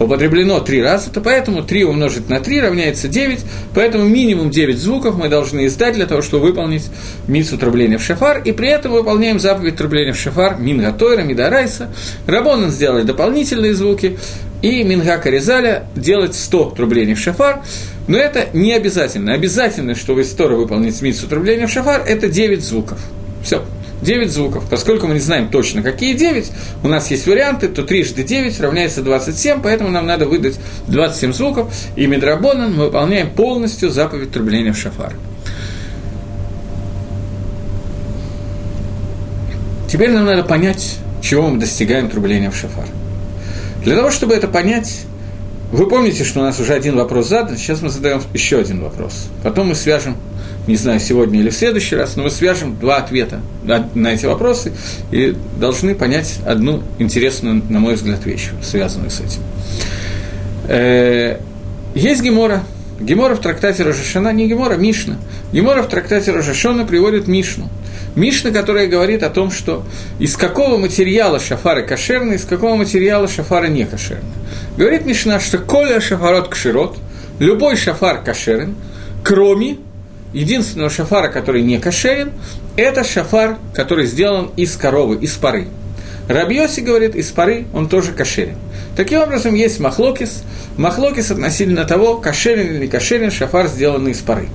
употреблено три раза, то поэтому 3 умножить на 3 равняется 9, поэтому минимум 9 звуков мы должны издать для того, чтобы выполнить митсу трубления в шафар, и при этом выполняем заповедь трубления в шафар Минга Тойра, Мидарайса. Рабонан сделали дополнительные звуки, и Мингака Резаля делать 100 трублений в шафар, но это не обязательно. Обязательно, чтобы из Тора выполнить митсу трубления в шафар, это 9 звуков. Все. 9 звуков. Поскольку мы не знаем точно, какие 9, у нас есть варианты, то трижды 9 равняется 27, поэтому нам надо выдать 27 звуков, и Медрабонан мы выполняем полностью заповедь трубления в шафар. Теперь нам надо понять, чего мы достигаем трубления в шафар. Для того, чтобы это понять, вы помните, что у нас уже один вопрос задан, сейчас мы задаем еще один вопрос. Потом мы свяжем, не знаю, сегодня или в следующий раз, но мы свяжем два ответа на эти вопросы и должны понять одну интересную, на мой взгляд, вещь, связанную с этим. Э, есть Гемора. Гемора в трактате Рожешана, не Гемора, Мишна. Гемора в трактате Рожешона приводит Мишну – Мишна, которая говорит о том, что из какого материала шафары кошерны, из какого материала шафары не кошерны. Говорит Мишна, что коля шафарот кширот, любой шафар кошерен, кроме единственного шафара, который не кошерен, это шафар, который сделан из коровы, из пары. Рабьоси говорит, из пары он тоже кошерен. Таким образом, есть махлокис, махлокис относительно того, кошерен или не кошерен шафар, сделанный из пары.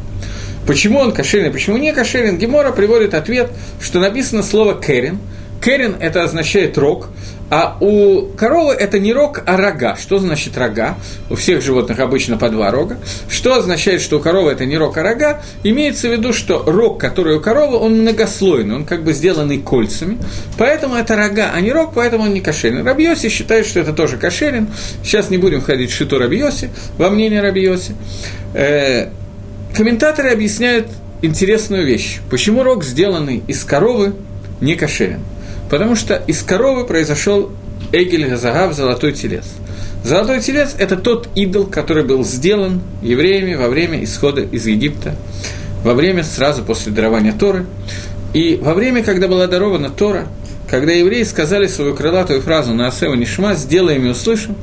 Почему он кошерен, почему не кошерен, Гемора приводит ответ, что написано слово «керен». Керен – это означает рог, а у коровы это не рог, а рога. Что значит рога? У всех животных обычно по два рога. Что означает, что у коровы это не рог, а рога? Имеется в виду, что рог, который у коровы, он многослойный, он как бы сделанный кольцами. Поэтому это рога, а не рог, поэтому он не кошерен. Рабиоси считает, что это тоже кошерен. Сейчас не будем ходить в шиту Рабиоси, во мнение Рабиоси. Комментаторы объясняют интересную вещь. Почему рог, сделанный из коровы, не кошерен? Потому что из коровы произошел Эгель Газагав, золотой телец. Золотой телец – это тот идол, который был сделан евреями во время исхода из Египта, во время сразу после дарования Торы. И во время, когда была дарована Тора, когда евреи сказали свою крылатую фразу на Асева Нишма «сделаем и услышим»,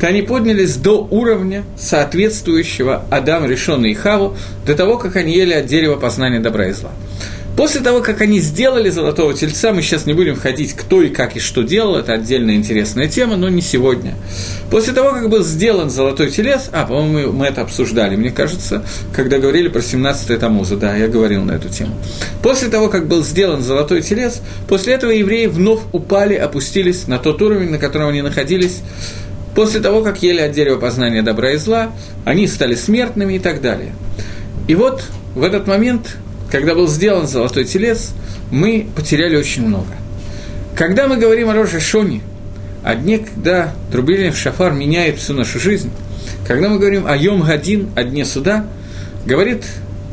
то они поднялись до уровня, соответствующего Адаму, решенный и Хаву, до того, как они ели от дерева познания добра и зла. После того, как они сделали золотого тельца, мы сейчас не будем входить, кто и как и что делал, это отдельная интересная тема, но не сегодня. После того, как был сделан золотой телец, а, по-моему, мы это обсуждали, мне кажется, когда говорили про 17-й Тамуза, да, я говорил на эту тему. После того, как был сделан золотой телец, после этого евреи вновь упали, опустились на тот уровень, на котором они находились, После того, как ели от дерева познания добра и зла, они стали смертными и так далее. И вот в этот момент, когда был сделан золотой телец, мы потеряли очень много. Когда мы говорим о Роже Шоне, о дне, когда трубление в шафар меняет всю нашу жизнь, когда мы говорим о Йом Гадин, о дне суда, говорит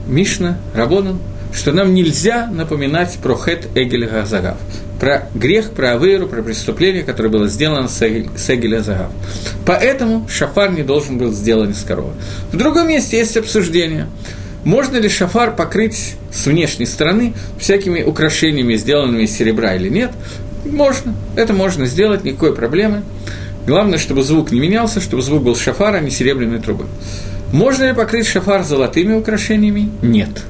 Мишна, Рабонан, что нам нельзя напоминать про Хет Эгель Газагав, про грех, про Авейру, про преступление, которое было сделано с Эгеля Загав. Поэтому шафар не должен был сделан из коровы. В другом месте есть обсуждение. Можно ли шафар покрыть с внешней стороны всякими украшениями, сделанными из серебра или нет? Можно. Это можно сделать, никакой проблемы. Главное, чтобы звук не менялся, чтобы звук был шафар, а не серебряной трубы. Можно ли покрыть шафар золотыми украшениями? Нет.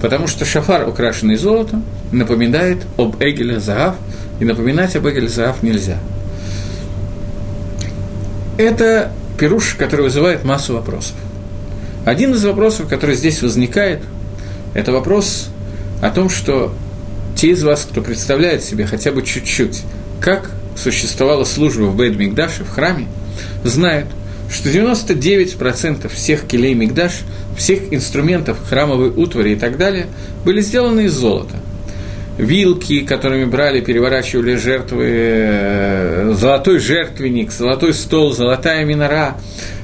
Потому что шафар, украшенный золотом, напоминает об Эгеле Заав, и напоминать об Эгеле Заав нельзя. Это пируш, который вызывает массу вопросов. Один из вопросов, который здесь возникает, это вопрос о том, что те из вас, кто представляет себе хотя бы чуть-чуть, как существовала служба в Бейд Мигдаше, в храме, знают, что 99% всех келей Мигдаш, всех инструментов храмовой утвари и так далее были сделаны из золота. Вилки, которыми брали, переворачивали жертвы, э, золотой жертвенник, золотой стол, золотая минора,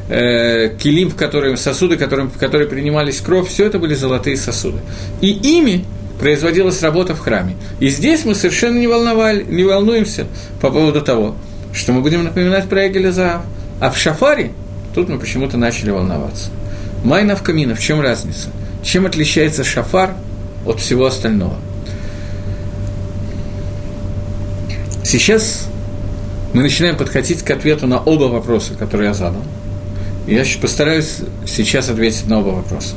э, килим, в котором, сосуды, которым, в которые принимались кровь, все это были золотые сосуды. И ими производилась работа в храме. И здесь мы совершенно не, волновали, не волнуемся по поводу того, что мы будем напоминать про Эгеля А в шафаре тут мы почему-то начали волноваться. Майна в камина, в чем разница? Чем отличается шафар от всего остального? Сейчас мы начинаем подходить к ответу на оба вопроса, которые я задал. Я постараюсь сейчас ответить на оба вопроса.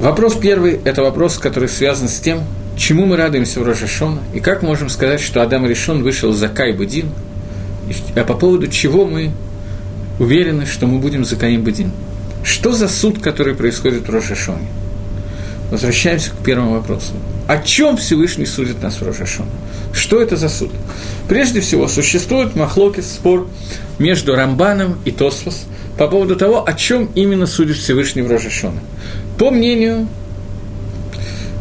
Вопрос первый – это вопрос, который связан с тем, чему мы радуемся в Рожашона, и как можем сказать, что Адам Решон вышел за Кай Будин, а по поводу чего мы уверены, что мы будем за Каим Будин. Что за суд, который происходит в Рожашоне? Возвращаемся к первому вопросу. О чем Всевышний судит нас в Рожашон? Что это за суд? Прежде всего, существует махлокис, спор между Рамбаном и Тосфос по поводу того, о чем именно судит Всевышний в Рожашона. По мнению,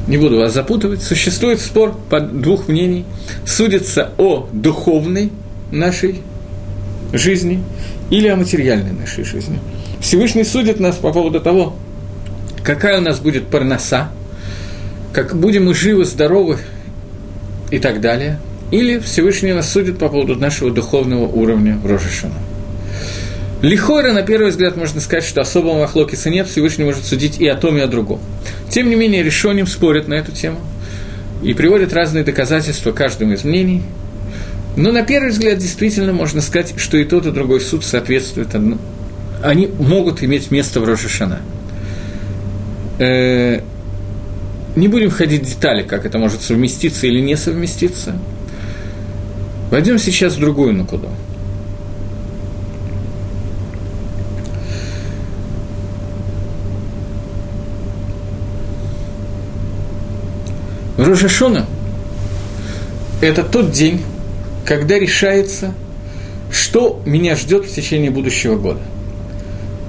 не буду вас запутывать, существует спор по двух мнений. Судится о духовной нашей жизни или о материальной нашей жизни. Всевышний судит нас по поводу того, какая у нас будет парноса, как будем мы живы, здоровы и так далее. Или Всевышний нас судит по поводу нашего духовного уровня в Рожешина. Лихойра, на первый взгляд, можно сказать, что особого махлокиса нет, Всевышний может судить и о том, и о другом. Тем не менее, решением спорят на эту тему и приводят разные доказательства каждому из мнений. Но на первый взгляд действительно можно сказать, что и тот, и другой суд соответствуют одному. Они могут иметь место в Рожешана. Не будем входить в детали, как это может совместиться или не совместиться. Войдем сейчас в другую накуду. Рожашона – это тот день, когда решается, что меня ждет в течение будущего года.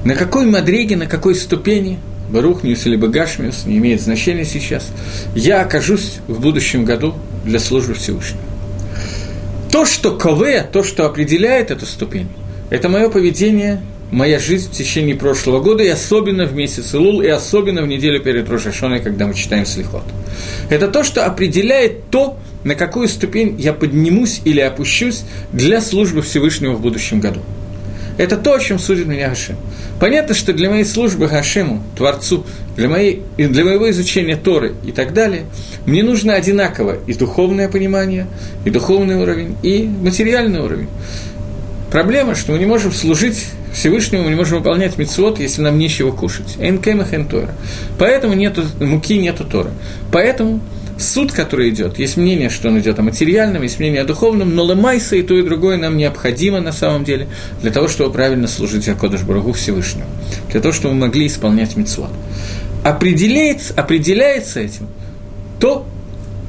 На какой мадреге, на какой ступени, Барухниус или Багашмиус, не имеет значения сейчас, я окажусь в будущем году для службы Всевышнего. То, что кове, то, что определяет эту ступень, это мое поведение моя жизнь в течение прошлого года, и особенно в месяц Илул, и особенно в неделю перед Рошашоной, когда мы читаем Слихот. Это то, что определяет то, на какую ступень я поднимусь или опущусь для службы Всевышнего в будущем году. Это то, о чем судит меня Гашем. Понятно, что для моей службы Гашему, Творцу, для, моей, для моего изучения Торы и так далее, мне нужно одинаково и духовное понимание, и духовный уровень, и материальный уровень. Проблема, что мы не можем служить Всевышнему, мы не можем выполнять мицвод, если нам нечего кушать. Энкемах Тора. Поэтому нету муки, нету Торы. Поэтому суд, который идет, есть мнение, что он идет о материальном, есть мнение о духовном, но ломайся и то, и другое нам необходимо на самом деле для того, чтобы правильно служить Акодыш Барагу Всевышнему, для того, чтобы мы могли исполнять мицвод. Определяется, определяется этим то,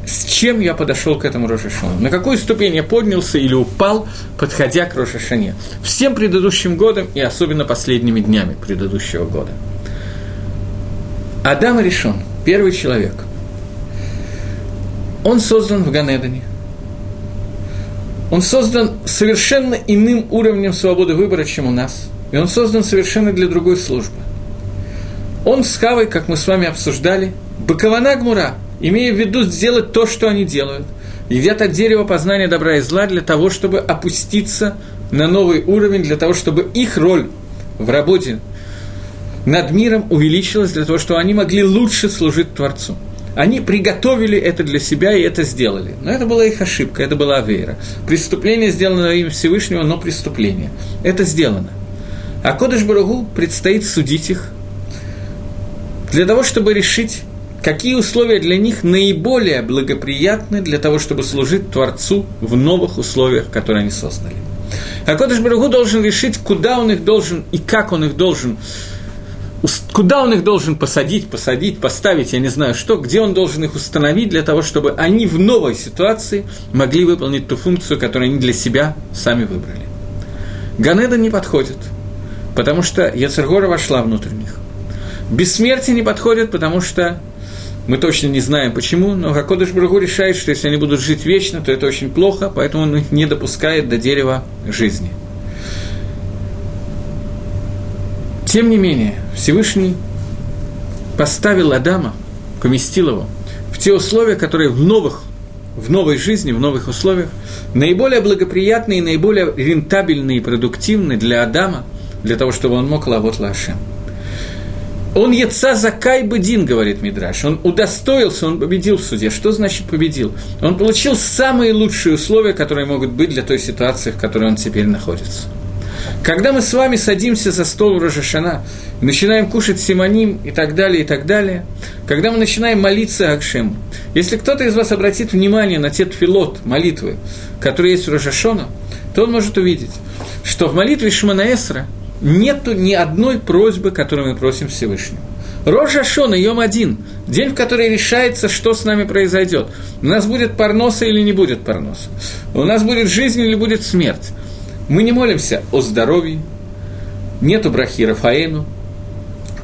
с чем я подошел к этому Рошашону, на какую ступень я поднялся или упал, подходя к Рошашане. Всем предыдущим годам и особенно последними днями предыдущего года. Адам решен, первый человек. Он создан в Ганедане. Он создан совершенно иным уровнем свободы выбора, чем у нас. И он создан совершенно для другой службы. Он с Хавой, как мы с вами обсуждали, Бакована Гмура, имея в виду сделать то, что они делают. Едят от дерева познания добра и зла для того, чтобы опуститься на новый уровень для того, чтобы их роль в работе над миром увеличилась для того, чтобы они могли лучше служить Творцу. Они приготовили это для себя и это сделали. Но это была их ошибка, это была авера. Преступление сделано во имя Всевышнего, но преступление. Это сделано. А Кодыш Барагу предстоит судить их для того, чтобы решить, какие условия для них наиболее благоприятны для того, чтобы служить Творцу в новых условиях, которые они создали. А Кодыш Барагу должен решить, куда он их должен и как он их должен куда он их должен посадить, посадить, поставить, я не знаю что, где он должен их установить для того, чтобы они в новой ситуации могли выполнить ту функцию, которую они для себя сами выбрали. Ганеда не подходит, потому что Яцергора вошла внутрь них. Бессмертие не подходит, потому что мы точно не знаем почему, но Хакодыш Брагу решает, что если они будут жить вечно, то это очень плохо, поэтому он их не допускает до дерева жизни – Тем не менее, Всевышний поставил Адама, поместил его в те условия, которые в новых, в новой жизни, в новых условиях, наиболее благоприятные, наиболее рентабельные и продуктивные для Адама, для того, чтобы он мог лавот лашем. Он яца закай бедин, говорит Мидраш. Он удостоился, он победил в суде. Что значит победил? Он получил самые лучшие условия, которые могут быть для той ситуации, в которой он теперь находится. Когда мы с вами садимся за стол Рожашана, начинаем кушать симоним и так далее, и так далее, когда мы начинаем молиться Акшему, если кто-то из вас обратит внимание на те тфилот, молитвы, которые есть у Рожашона, то он может увидеть, что в молитве Шманаэсра нету ни одной просьбы, которую мы просим Всевышнего. Рожа Шона, Йом один, день, в который решается, что с нами произойдет. У нас будет парноса или не будет парноса. У нас будет жизнь или будет смерть. Мы не молимся о здоровье, нету брахи Рафаэну.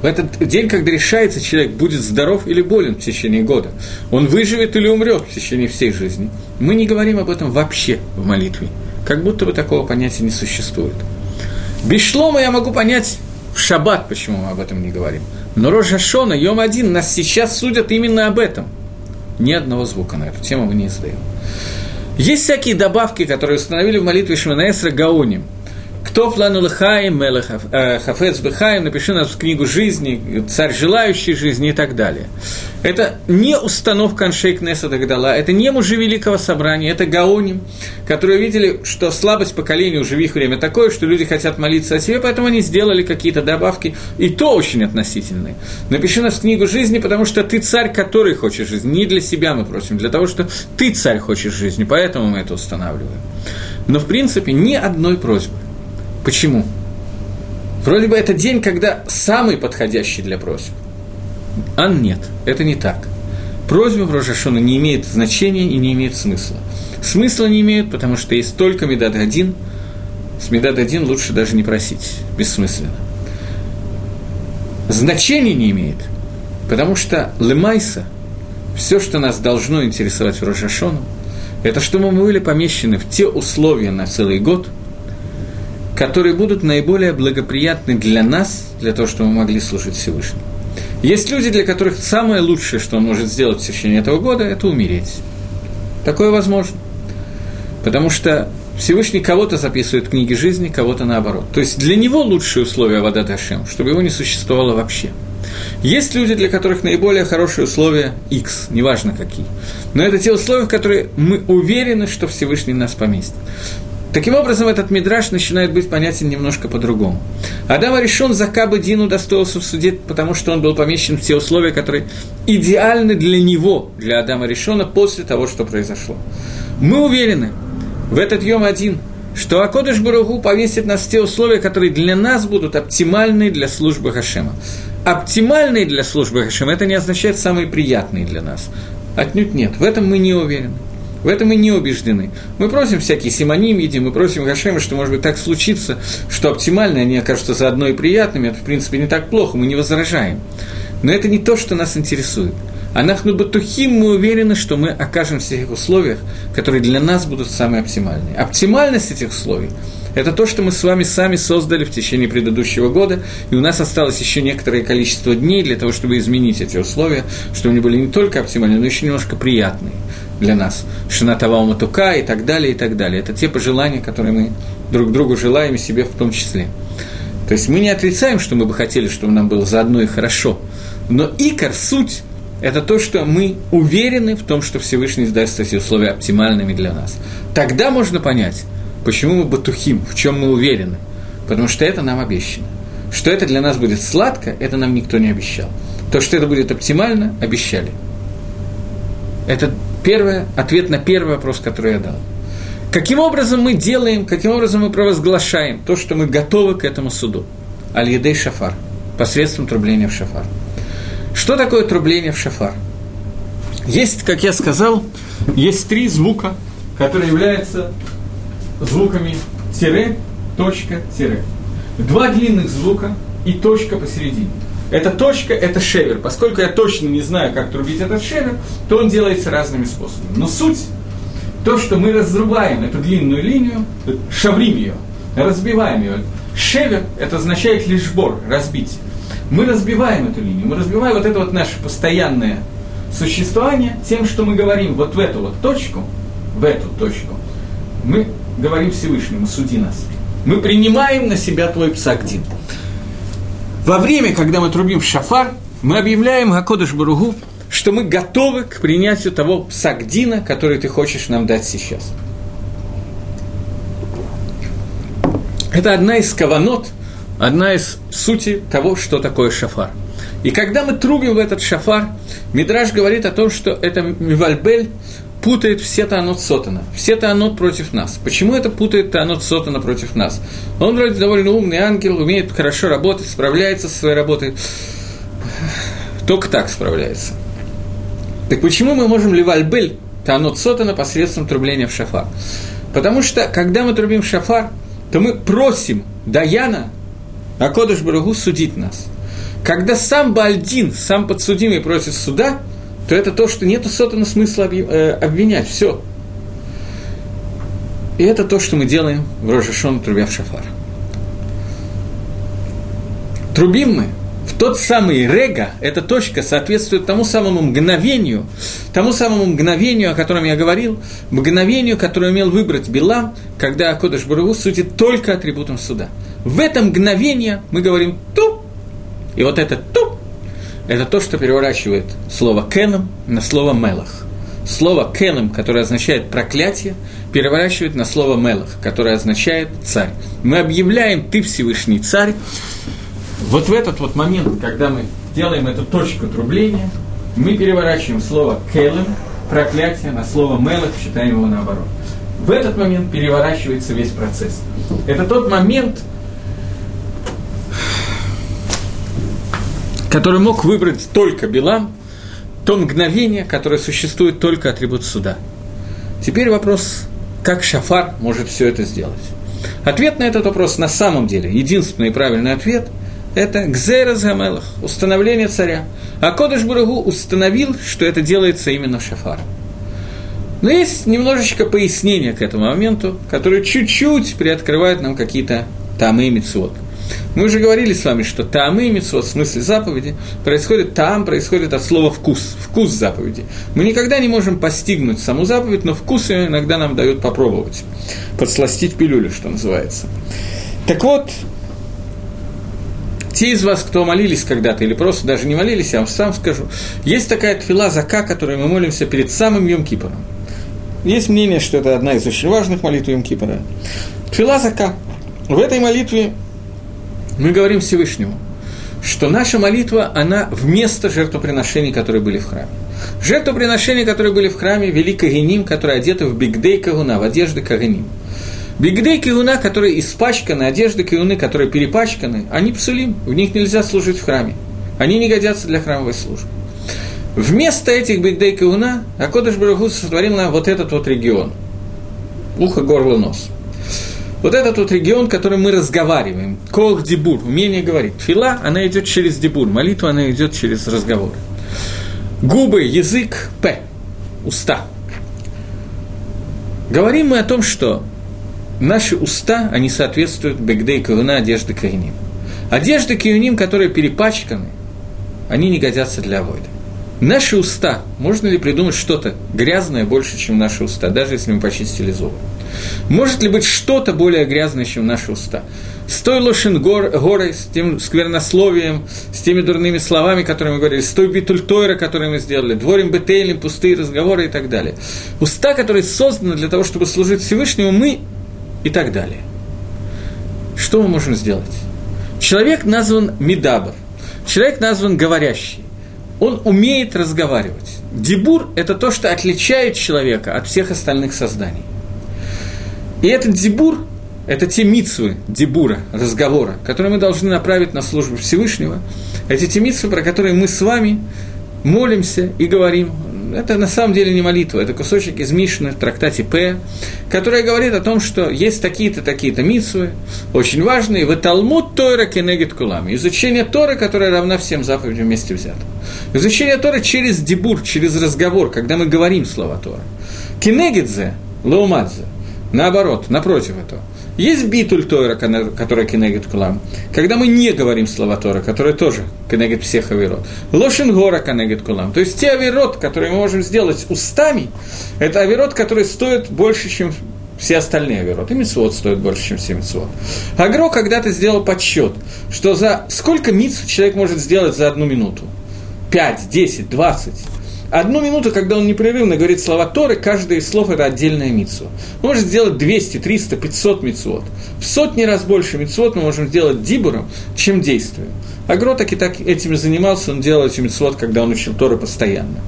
В этот день, когда решается, человек будет здоров или болен в течение года, он выживет или умрет в течение всей жизни, мы не говорим об этом вообще в молитве. Как будто бы такого понятия не существует. Без шлома я могу понять в шаббат, почему мы об этом не говорим. Но Рожа Шона, Йом один, нас сейчас судят именно об этом. Ни одного звука на эту тему мы не издаем. Есть всякие добавки, которые установили в молитве Шманаэсра Гаоним. Кто плану лхаим, э, хафец бехаим, напиши нас в книгу жизни, царь желающий жизни и так далее. Это не установка Аншейк Неса Дагдала, это не мужи Великого Собрания, это Гаоним, которые видели, что слабость поколения уже в их время такое, что люди хотят молиться о себе, поэтому они сделали какие-то добавки, и то очень относительные. Напиши нас в книгу жизни, потому что ты царь, который хочет жизни. Не для себя мы просим, для того, что ты царь хочешь жизни, поэтому мы это устанавливаем. Но, в принципе, ни одной просьбы. Почему? Вроде бы это день, когда самый подходящий для просьб. А нет, это не так. Просьба в Рожашона не имеет значения и не имеет смысла. Смысла не имеет, потому что есть только Медад один. С Медад один лучше даже не просить, бессмысленно. Значения не имеет, потому что Лемайса, все, что нас должно интересовать в Рожашону, это чтобы мы были помещены в те условия на целый год – которые будут наиболее благоприятны для нас, для того, чтобы мы могли служить Всевышнему. Есть люди, для которых самое лучшее, что он может сделать в течение этого года, это умереть. Такое возможно. Потому что Всевышний кого-то записывает в книге жизни, кого-то наоборот. То есть для него лучшие условия вода Дашем, чтобы его не существовало вообще. Есть люди, для которых наиболее хорошие условия X, неважно какие. Но это те условия, в которые мы уверены, что Всевышний нас поместит. Таким образом, этот мидраж начинает быть понятен немножко по-другому. Адам решен за Кабы Дину достоился в суде, потому что он был помещен в те условия, которые идеальны для него, для Адама Решона, после того, что произошло. Мы уверены в этот Йом один, что Акодыш Барагу повесит нас в те условия, которые для нас будут оптимальны для службы Хашема. Оптимальные для службы Хашема – это не означает самые приятные для нас. Отнюдь нет, в этом мы не уверены. В этом мы не убеждены. Мы просим всякие симоним едим, мы просим Гашема, что, может быть, так случится, что оптимально они окажутся заодно и приятными, это, в принципе, не так плохо, мы не возражаем. Но это не то, что нас интересует. А нахну батухим мы уверены, что мы окажемся в тех условиях, которые для нас будут самые оптимальные. Оптимальность этих условий – это то, что мы с вами сами создали в течение предыдущего года, и у нас осталось еще некоторое количество дней для того, чтобы изменить эти условия, чтобы они были не только оптимальные, но еще немножко приятные для нас. Шинатава Матука и так далее, и так далее. Это те пожелания, которые мы друг другу желаем и себе в том числе. То есть мы не отрицаем, что мы бы хотели, чтобы нам было заодно и хорошо. Но икор, суть, это то, что мы уверены в том, что Всевышний даст эти условия оптимальными для нас. Тогда можно понять, почему мы батухим, в чем мы уверены. Потому что это нам обещано. Что это для нас будет сладко, это нам никто не обещал. То, что это будет оптимально, обещали. Это первый ответ на первый вопрос, который я дал. Каким образом мы делаем, каким образом мы провозглашаем то, что мы готовы к этому суду? Аль-Едей Шафар, посредством трубления в шафар. Что такое трубление в шафар? Есть, как я сказал, есть три звука, которые являются звуками тире, точка, тире. Два длинных звука и точка посередине. Эта точка – это шевер. Поскольку я точно не знаю, как трубить этот шевер, то он делается разными способами. Но суть – то, что мы разрубаем эту длинную линию, шаврим ее, разбиваем ее. Шевер – это означает лишь бор, разбить. Мы разбиваем эту линию, мы разбиваем вот это вот наше постоянное существование тем, что мы говорим вот в эту вот точку, в эту точку, мы говорим Всевышнему, суди нас. Мы принимаем на себя твой псагдин. Во время, когда мы трубим шафар, мы объявляем Гакодыш Баругу, что мы готовы к принятию того псагдина, который ты хочешь нам дать сейчас. Это одна из каванот, одна из сути того, что такое шафар. И когда мы трубим в этот шафар, Мидраж говорит о том, что это Мивальбель путает все Таанот Сотана. Все Таанот против нас. Почему это путает Таанот Сотана против нас? Он вроде довольно умный ангел, умеет хорошо работать, справляется со своей работой. Только так справляется. Так почему мы можем Левальбель Таанот Сотана посредством трубления в шафар? Потому что, когда мы трубим в шафар, то мы просим Даяна, Акодыш Барагу, судить нас. Когда сам Бальдин, сам подсудимый просит суда – то это то, что нет сотана смысла э, обвинять. Все. И это то, что мы делаем в Рожешон, трубя в шафар. Трубим мы в тот самый рега, эта точка соответствует тому самому мгновению, тому самому мгновению, о котором я говорил, мгновению, которое умел выбрать Билам, когда Акодыш Барагу судит только атрибутом суда. В это мгновение мы говорим «ту», и вот это «ту» это то, что переворачивает слово «кеном» на слово «мелах». Слово «кеном», которое означает «проклятие», переворачивает на слово «мелах», которое означает «царь». Мы объявляем «ты Всевышний царь». Вот в этот вот момент, когда мы делаем эту точку трубления, мы переворачиваем слово «келем», проклятие, на слово «мелах», считаем его наоборот. В этот момент переворачивается весь процесс. Это тот момент, который мог выбрать только Билам, то мгновение, которое существует только атрибут суда. Теперь вопрос, как Шафар может все это сделать? Ответ на этот вопрос на самом деле, единственный правильный ответ – это Гзейрас Гамелах, установление царя. А Кодыш Бурагу установил, что это делается именно Шафаром. Но есть немножечко пояснения к этому моменту, которые чуть-чуть приоткрывают нам какие-то тамы и митцвот – мы уже говорили с вами, что таамы митцвот, в смысле заповеди, происходит таам, происходит от слова вкус, вкус заповеди. Мы никогда не можем постигнуть саму заповедь, но вкус ее иногда нам дают попробовать, подсластить пилюлю, что называется. Так вот, те из вас, кто молились когда-то, или просто даже не молились, я вам сам скажу, есть такая тфила зака, которой мы молимся перед самым Йом Кипором. Есть мнение, что это одна из очень важных молитв Йом Кипора. Тфила зака. В этой молитве мы говорим Всевышнему, что наша молитва, она вместо жертвоприношений, которые были в храме. Жертвоприношения, которые были в храме, вели Кагиним, которые одеты в бигдей Кагуна, в одежды Кагиним. Бигдей Кагуна, которые испачканы, одежды Кагуны, которые перепачканы, они псулим, в них нельзя служить в храме. Они не годятся для храмовой службы. Вместо этих бигдей Кагуна Акодыш Барагус сотворил нам вот этот вот регион. Ухо, горло, нос – вот этот вот регион, который мы разговариваем, Кох Дибур, умение говорить. Фила, она идет через Дибур, молитва, она идет через разговор. Губы, язык, П, уста. Говорим мы о том, что наши уста, они соответствуют Бегдей Кавуна, одежды Каиним. Одежды Каиним, которые перепачканы, они не годятся для войны. Наши уста, можно ли придумать что-то грязное больше, чем наши уста, даже если мы почистили зубы? Может ли быть что-то более грязное, чем наши уста? С той лошен гор, горой, с тем сквернословием, с теми дурными словами, которые мы говорили, с той битультойра, которую мы сделали, дворим бетейлем, пустые разговоры и так далее. Уста, которые созданы для того, чтобы служить Всевышнему, мы и так далее. Что мы можем сделать? Человек назван Мидабр, человек назван говорящий он умеет разговаривать. Дебур – это то, что отличает человека от всех остальных созданий. И этот дебур – это те митсвы дебура, разговора, которые мы должны направить на службу Всевышнего. Эти те митсвы, про которые мы с вами молимся и говорим это на самом деле не молитва, это кусочек из Мишны в трактате П, которая говорит о том, что есть такие-то, такие-то митсвы, очень важные, в Талмуд Тойра Кенегит Кулами, изучение Торы, которая равна всем заповедям вместе взятым. Изучение Торы через дебур, через разговор, когда мы говорим слова Тора. Кенегидзе, Лаумадзе, наоборот, напротив этого – есть битуль Тора, которая кенегит кулам. Когда мы не говорим слова Тора, которые тоже кенегит всех авирот. Лошин гора кенегит кулам. То есть те авирот, которые мы можем сделать устами, это авирот, который стоит больше, чем все остальные авирот. И митцвот стоит больше, чем все митцвот. Агро когда-то сделал подсчет, что за сколько митцв человек может сделать за одну минуту? 5, 10, 20. Одну минуту, когда он непрерывно говорит слова Торы, каждое из слов – это отдельная митсва. Он может сделать 200, 300, 500 митцвот. В сотни раз больше митцвот мы можем сделать дибуром, чем действием. Агро так и так этим занимался, он делал эти митцвот, когда он учил Торы постоянно.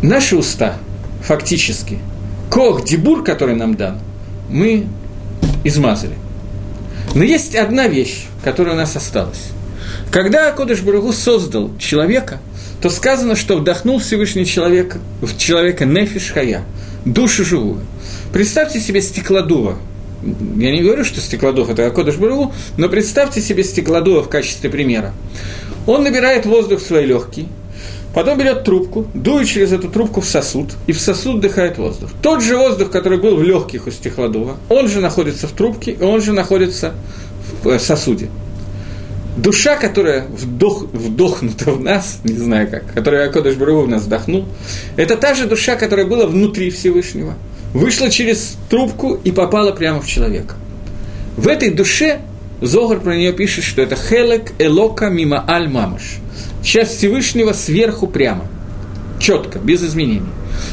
Наши уста, фактически, кох, дибур, который нам дан, мы измазали. Но есть одна вещь, которая у нас осталась. Когда Кодыш Барагу создал человека – то сказано, что вдохнул Всевышний человек, в человека нефиш хая, душу живую. Представьте себе стеклодува. Я не говорю, что стеклодув – это Акодыш Бару, но представьте себе стеклодува в качестве примера. Он набирает воздух в свои легкие, потом берет трубку, дует через эту трубку в сосуд, и в сосуд вдыхает воздух. Тот же воздух, который был в легких у стеклодува, он же находится в трубке, и он же находится в э, сосуде душа, которая вдох, вдохнута в нас, не знаю как, которая Акодыш Бару в нас вдохнул, это та же душа, которая была внутри Всевышнего, вышла через трубку и попала прямо в человека. В этой душе Зогар про нее пишет, что это Хелек Элока Мима Аль Мамаш. Часть Всевышнего сверху прямо, четко, без изменений.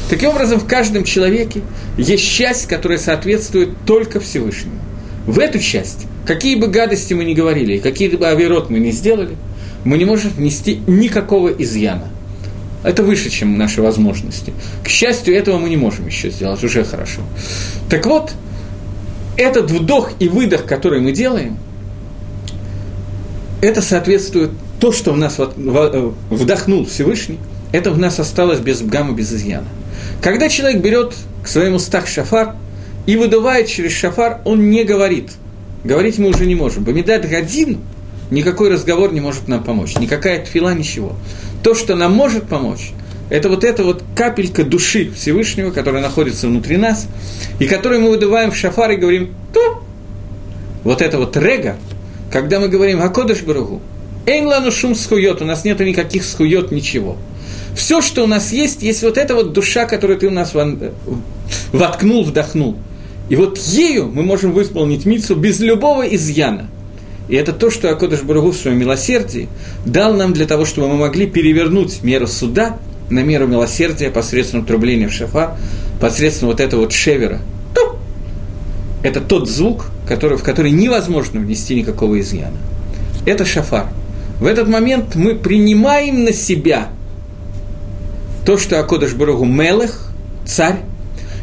Таким образом, в каждом человеке есть часть, которая соответствует только Всевышнему. В эту часть какие бы гадости мы ни говорили, какие бы авирот мы ни сделали, мы не можем внести никакого изъяна. Это выше, чем наши возможности. К счастью, этого мы не можем еще сделать, уже хорошо. Так вот, этот вдох и выдох, который мы делаем, это соответствует то, что в нас э, вдохнул Всевышний, это в нас осталось без гамма, без изъяна. Когда человек берет к своему стах шафар и выдувает через шафар, он не говорит – говорить мы уже не можем. Бамидат Гадин, никакой разговор не может нам помочь, никакая тфила, ничего. То, что нам может помочь, это вот эта вот капелька души Всевышнего, которая находится внутри нас, и которую мы выдуваем в шафар и говорим «то». Вот это вот рега, когда мы говорим «Акодыш Барагу», «Эйн лану шум схует», у нас нет никаких схует, ничего. Все, что у нас есть, есть вот эта вот душа, которую ты у нас воткнул, вдохнул – и вот ею мы можем выполнить мицу без любого изъяна. И это то, что Акодыш Барагу в своем милосердии дал нам для того, чтобы мы могли перевернуть меру суда на меру милосердия посредством трубления в шафар, посредством вот этого вот шевера. Туп! Это тот звук, который, в который невозможно внести никакого изъяна. Это шафар. В этот момент мы принимаем на себя то, что Акодыш Барагу Мелех, царь,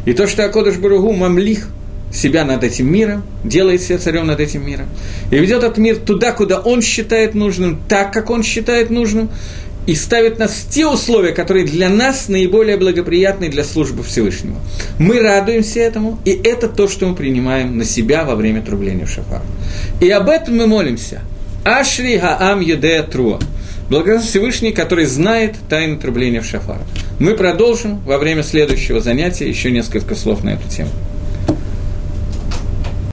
и то, что Акодыш Баругу мамлих себя над этим миром, делает себя царем над этим миром, и ведет этот мир туда, куда он считает нужным, так, как он считает нужным, и ставит нас в те условия, которые для нас наиболее благоприятны для службы Всевышнего. Мы радуемся этому, и это то, что мы принимаем на себя во время трубления в шафар. И об этом мы молимся. Ашри Гаам Юдея Труа. Благодарен Всевышний, который знает тайну трубления в шафар. Мы продолжим во время следующего занятия еще несколько слов на эту тему.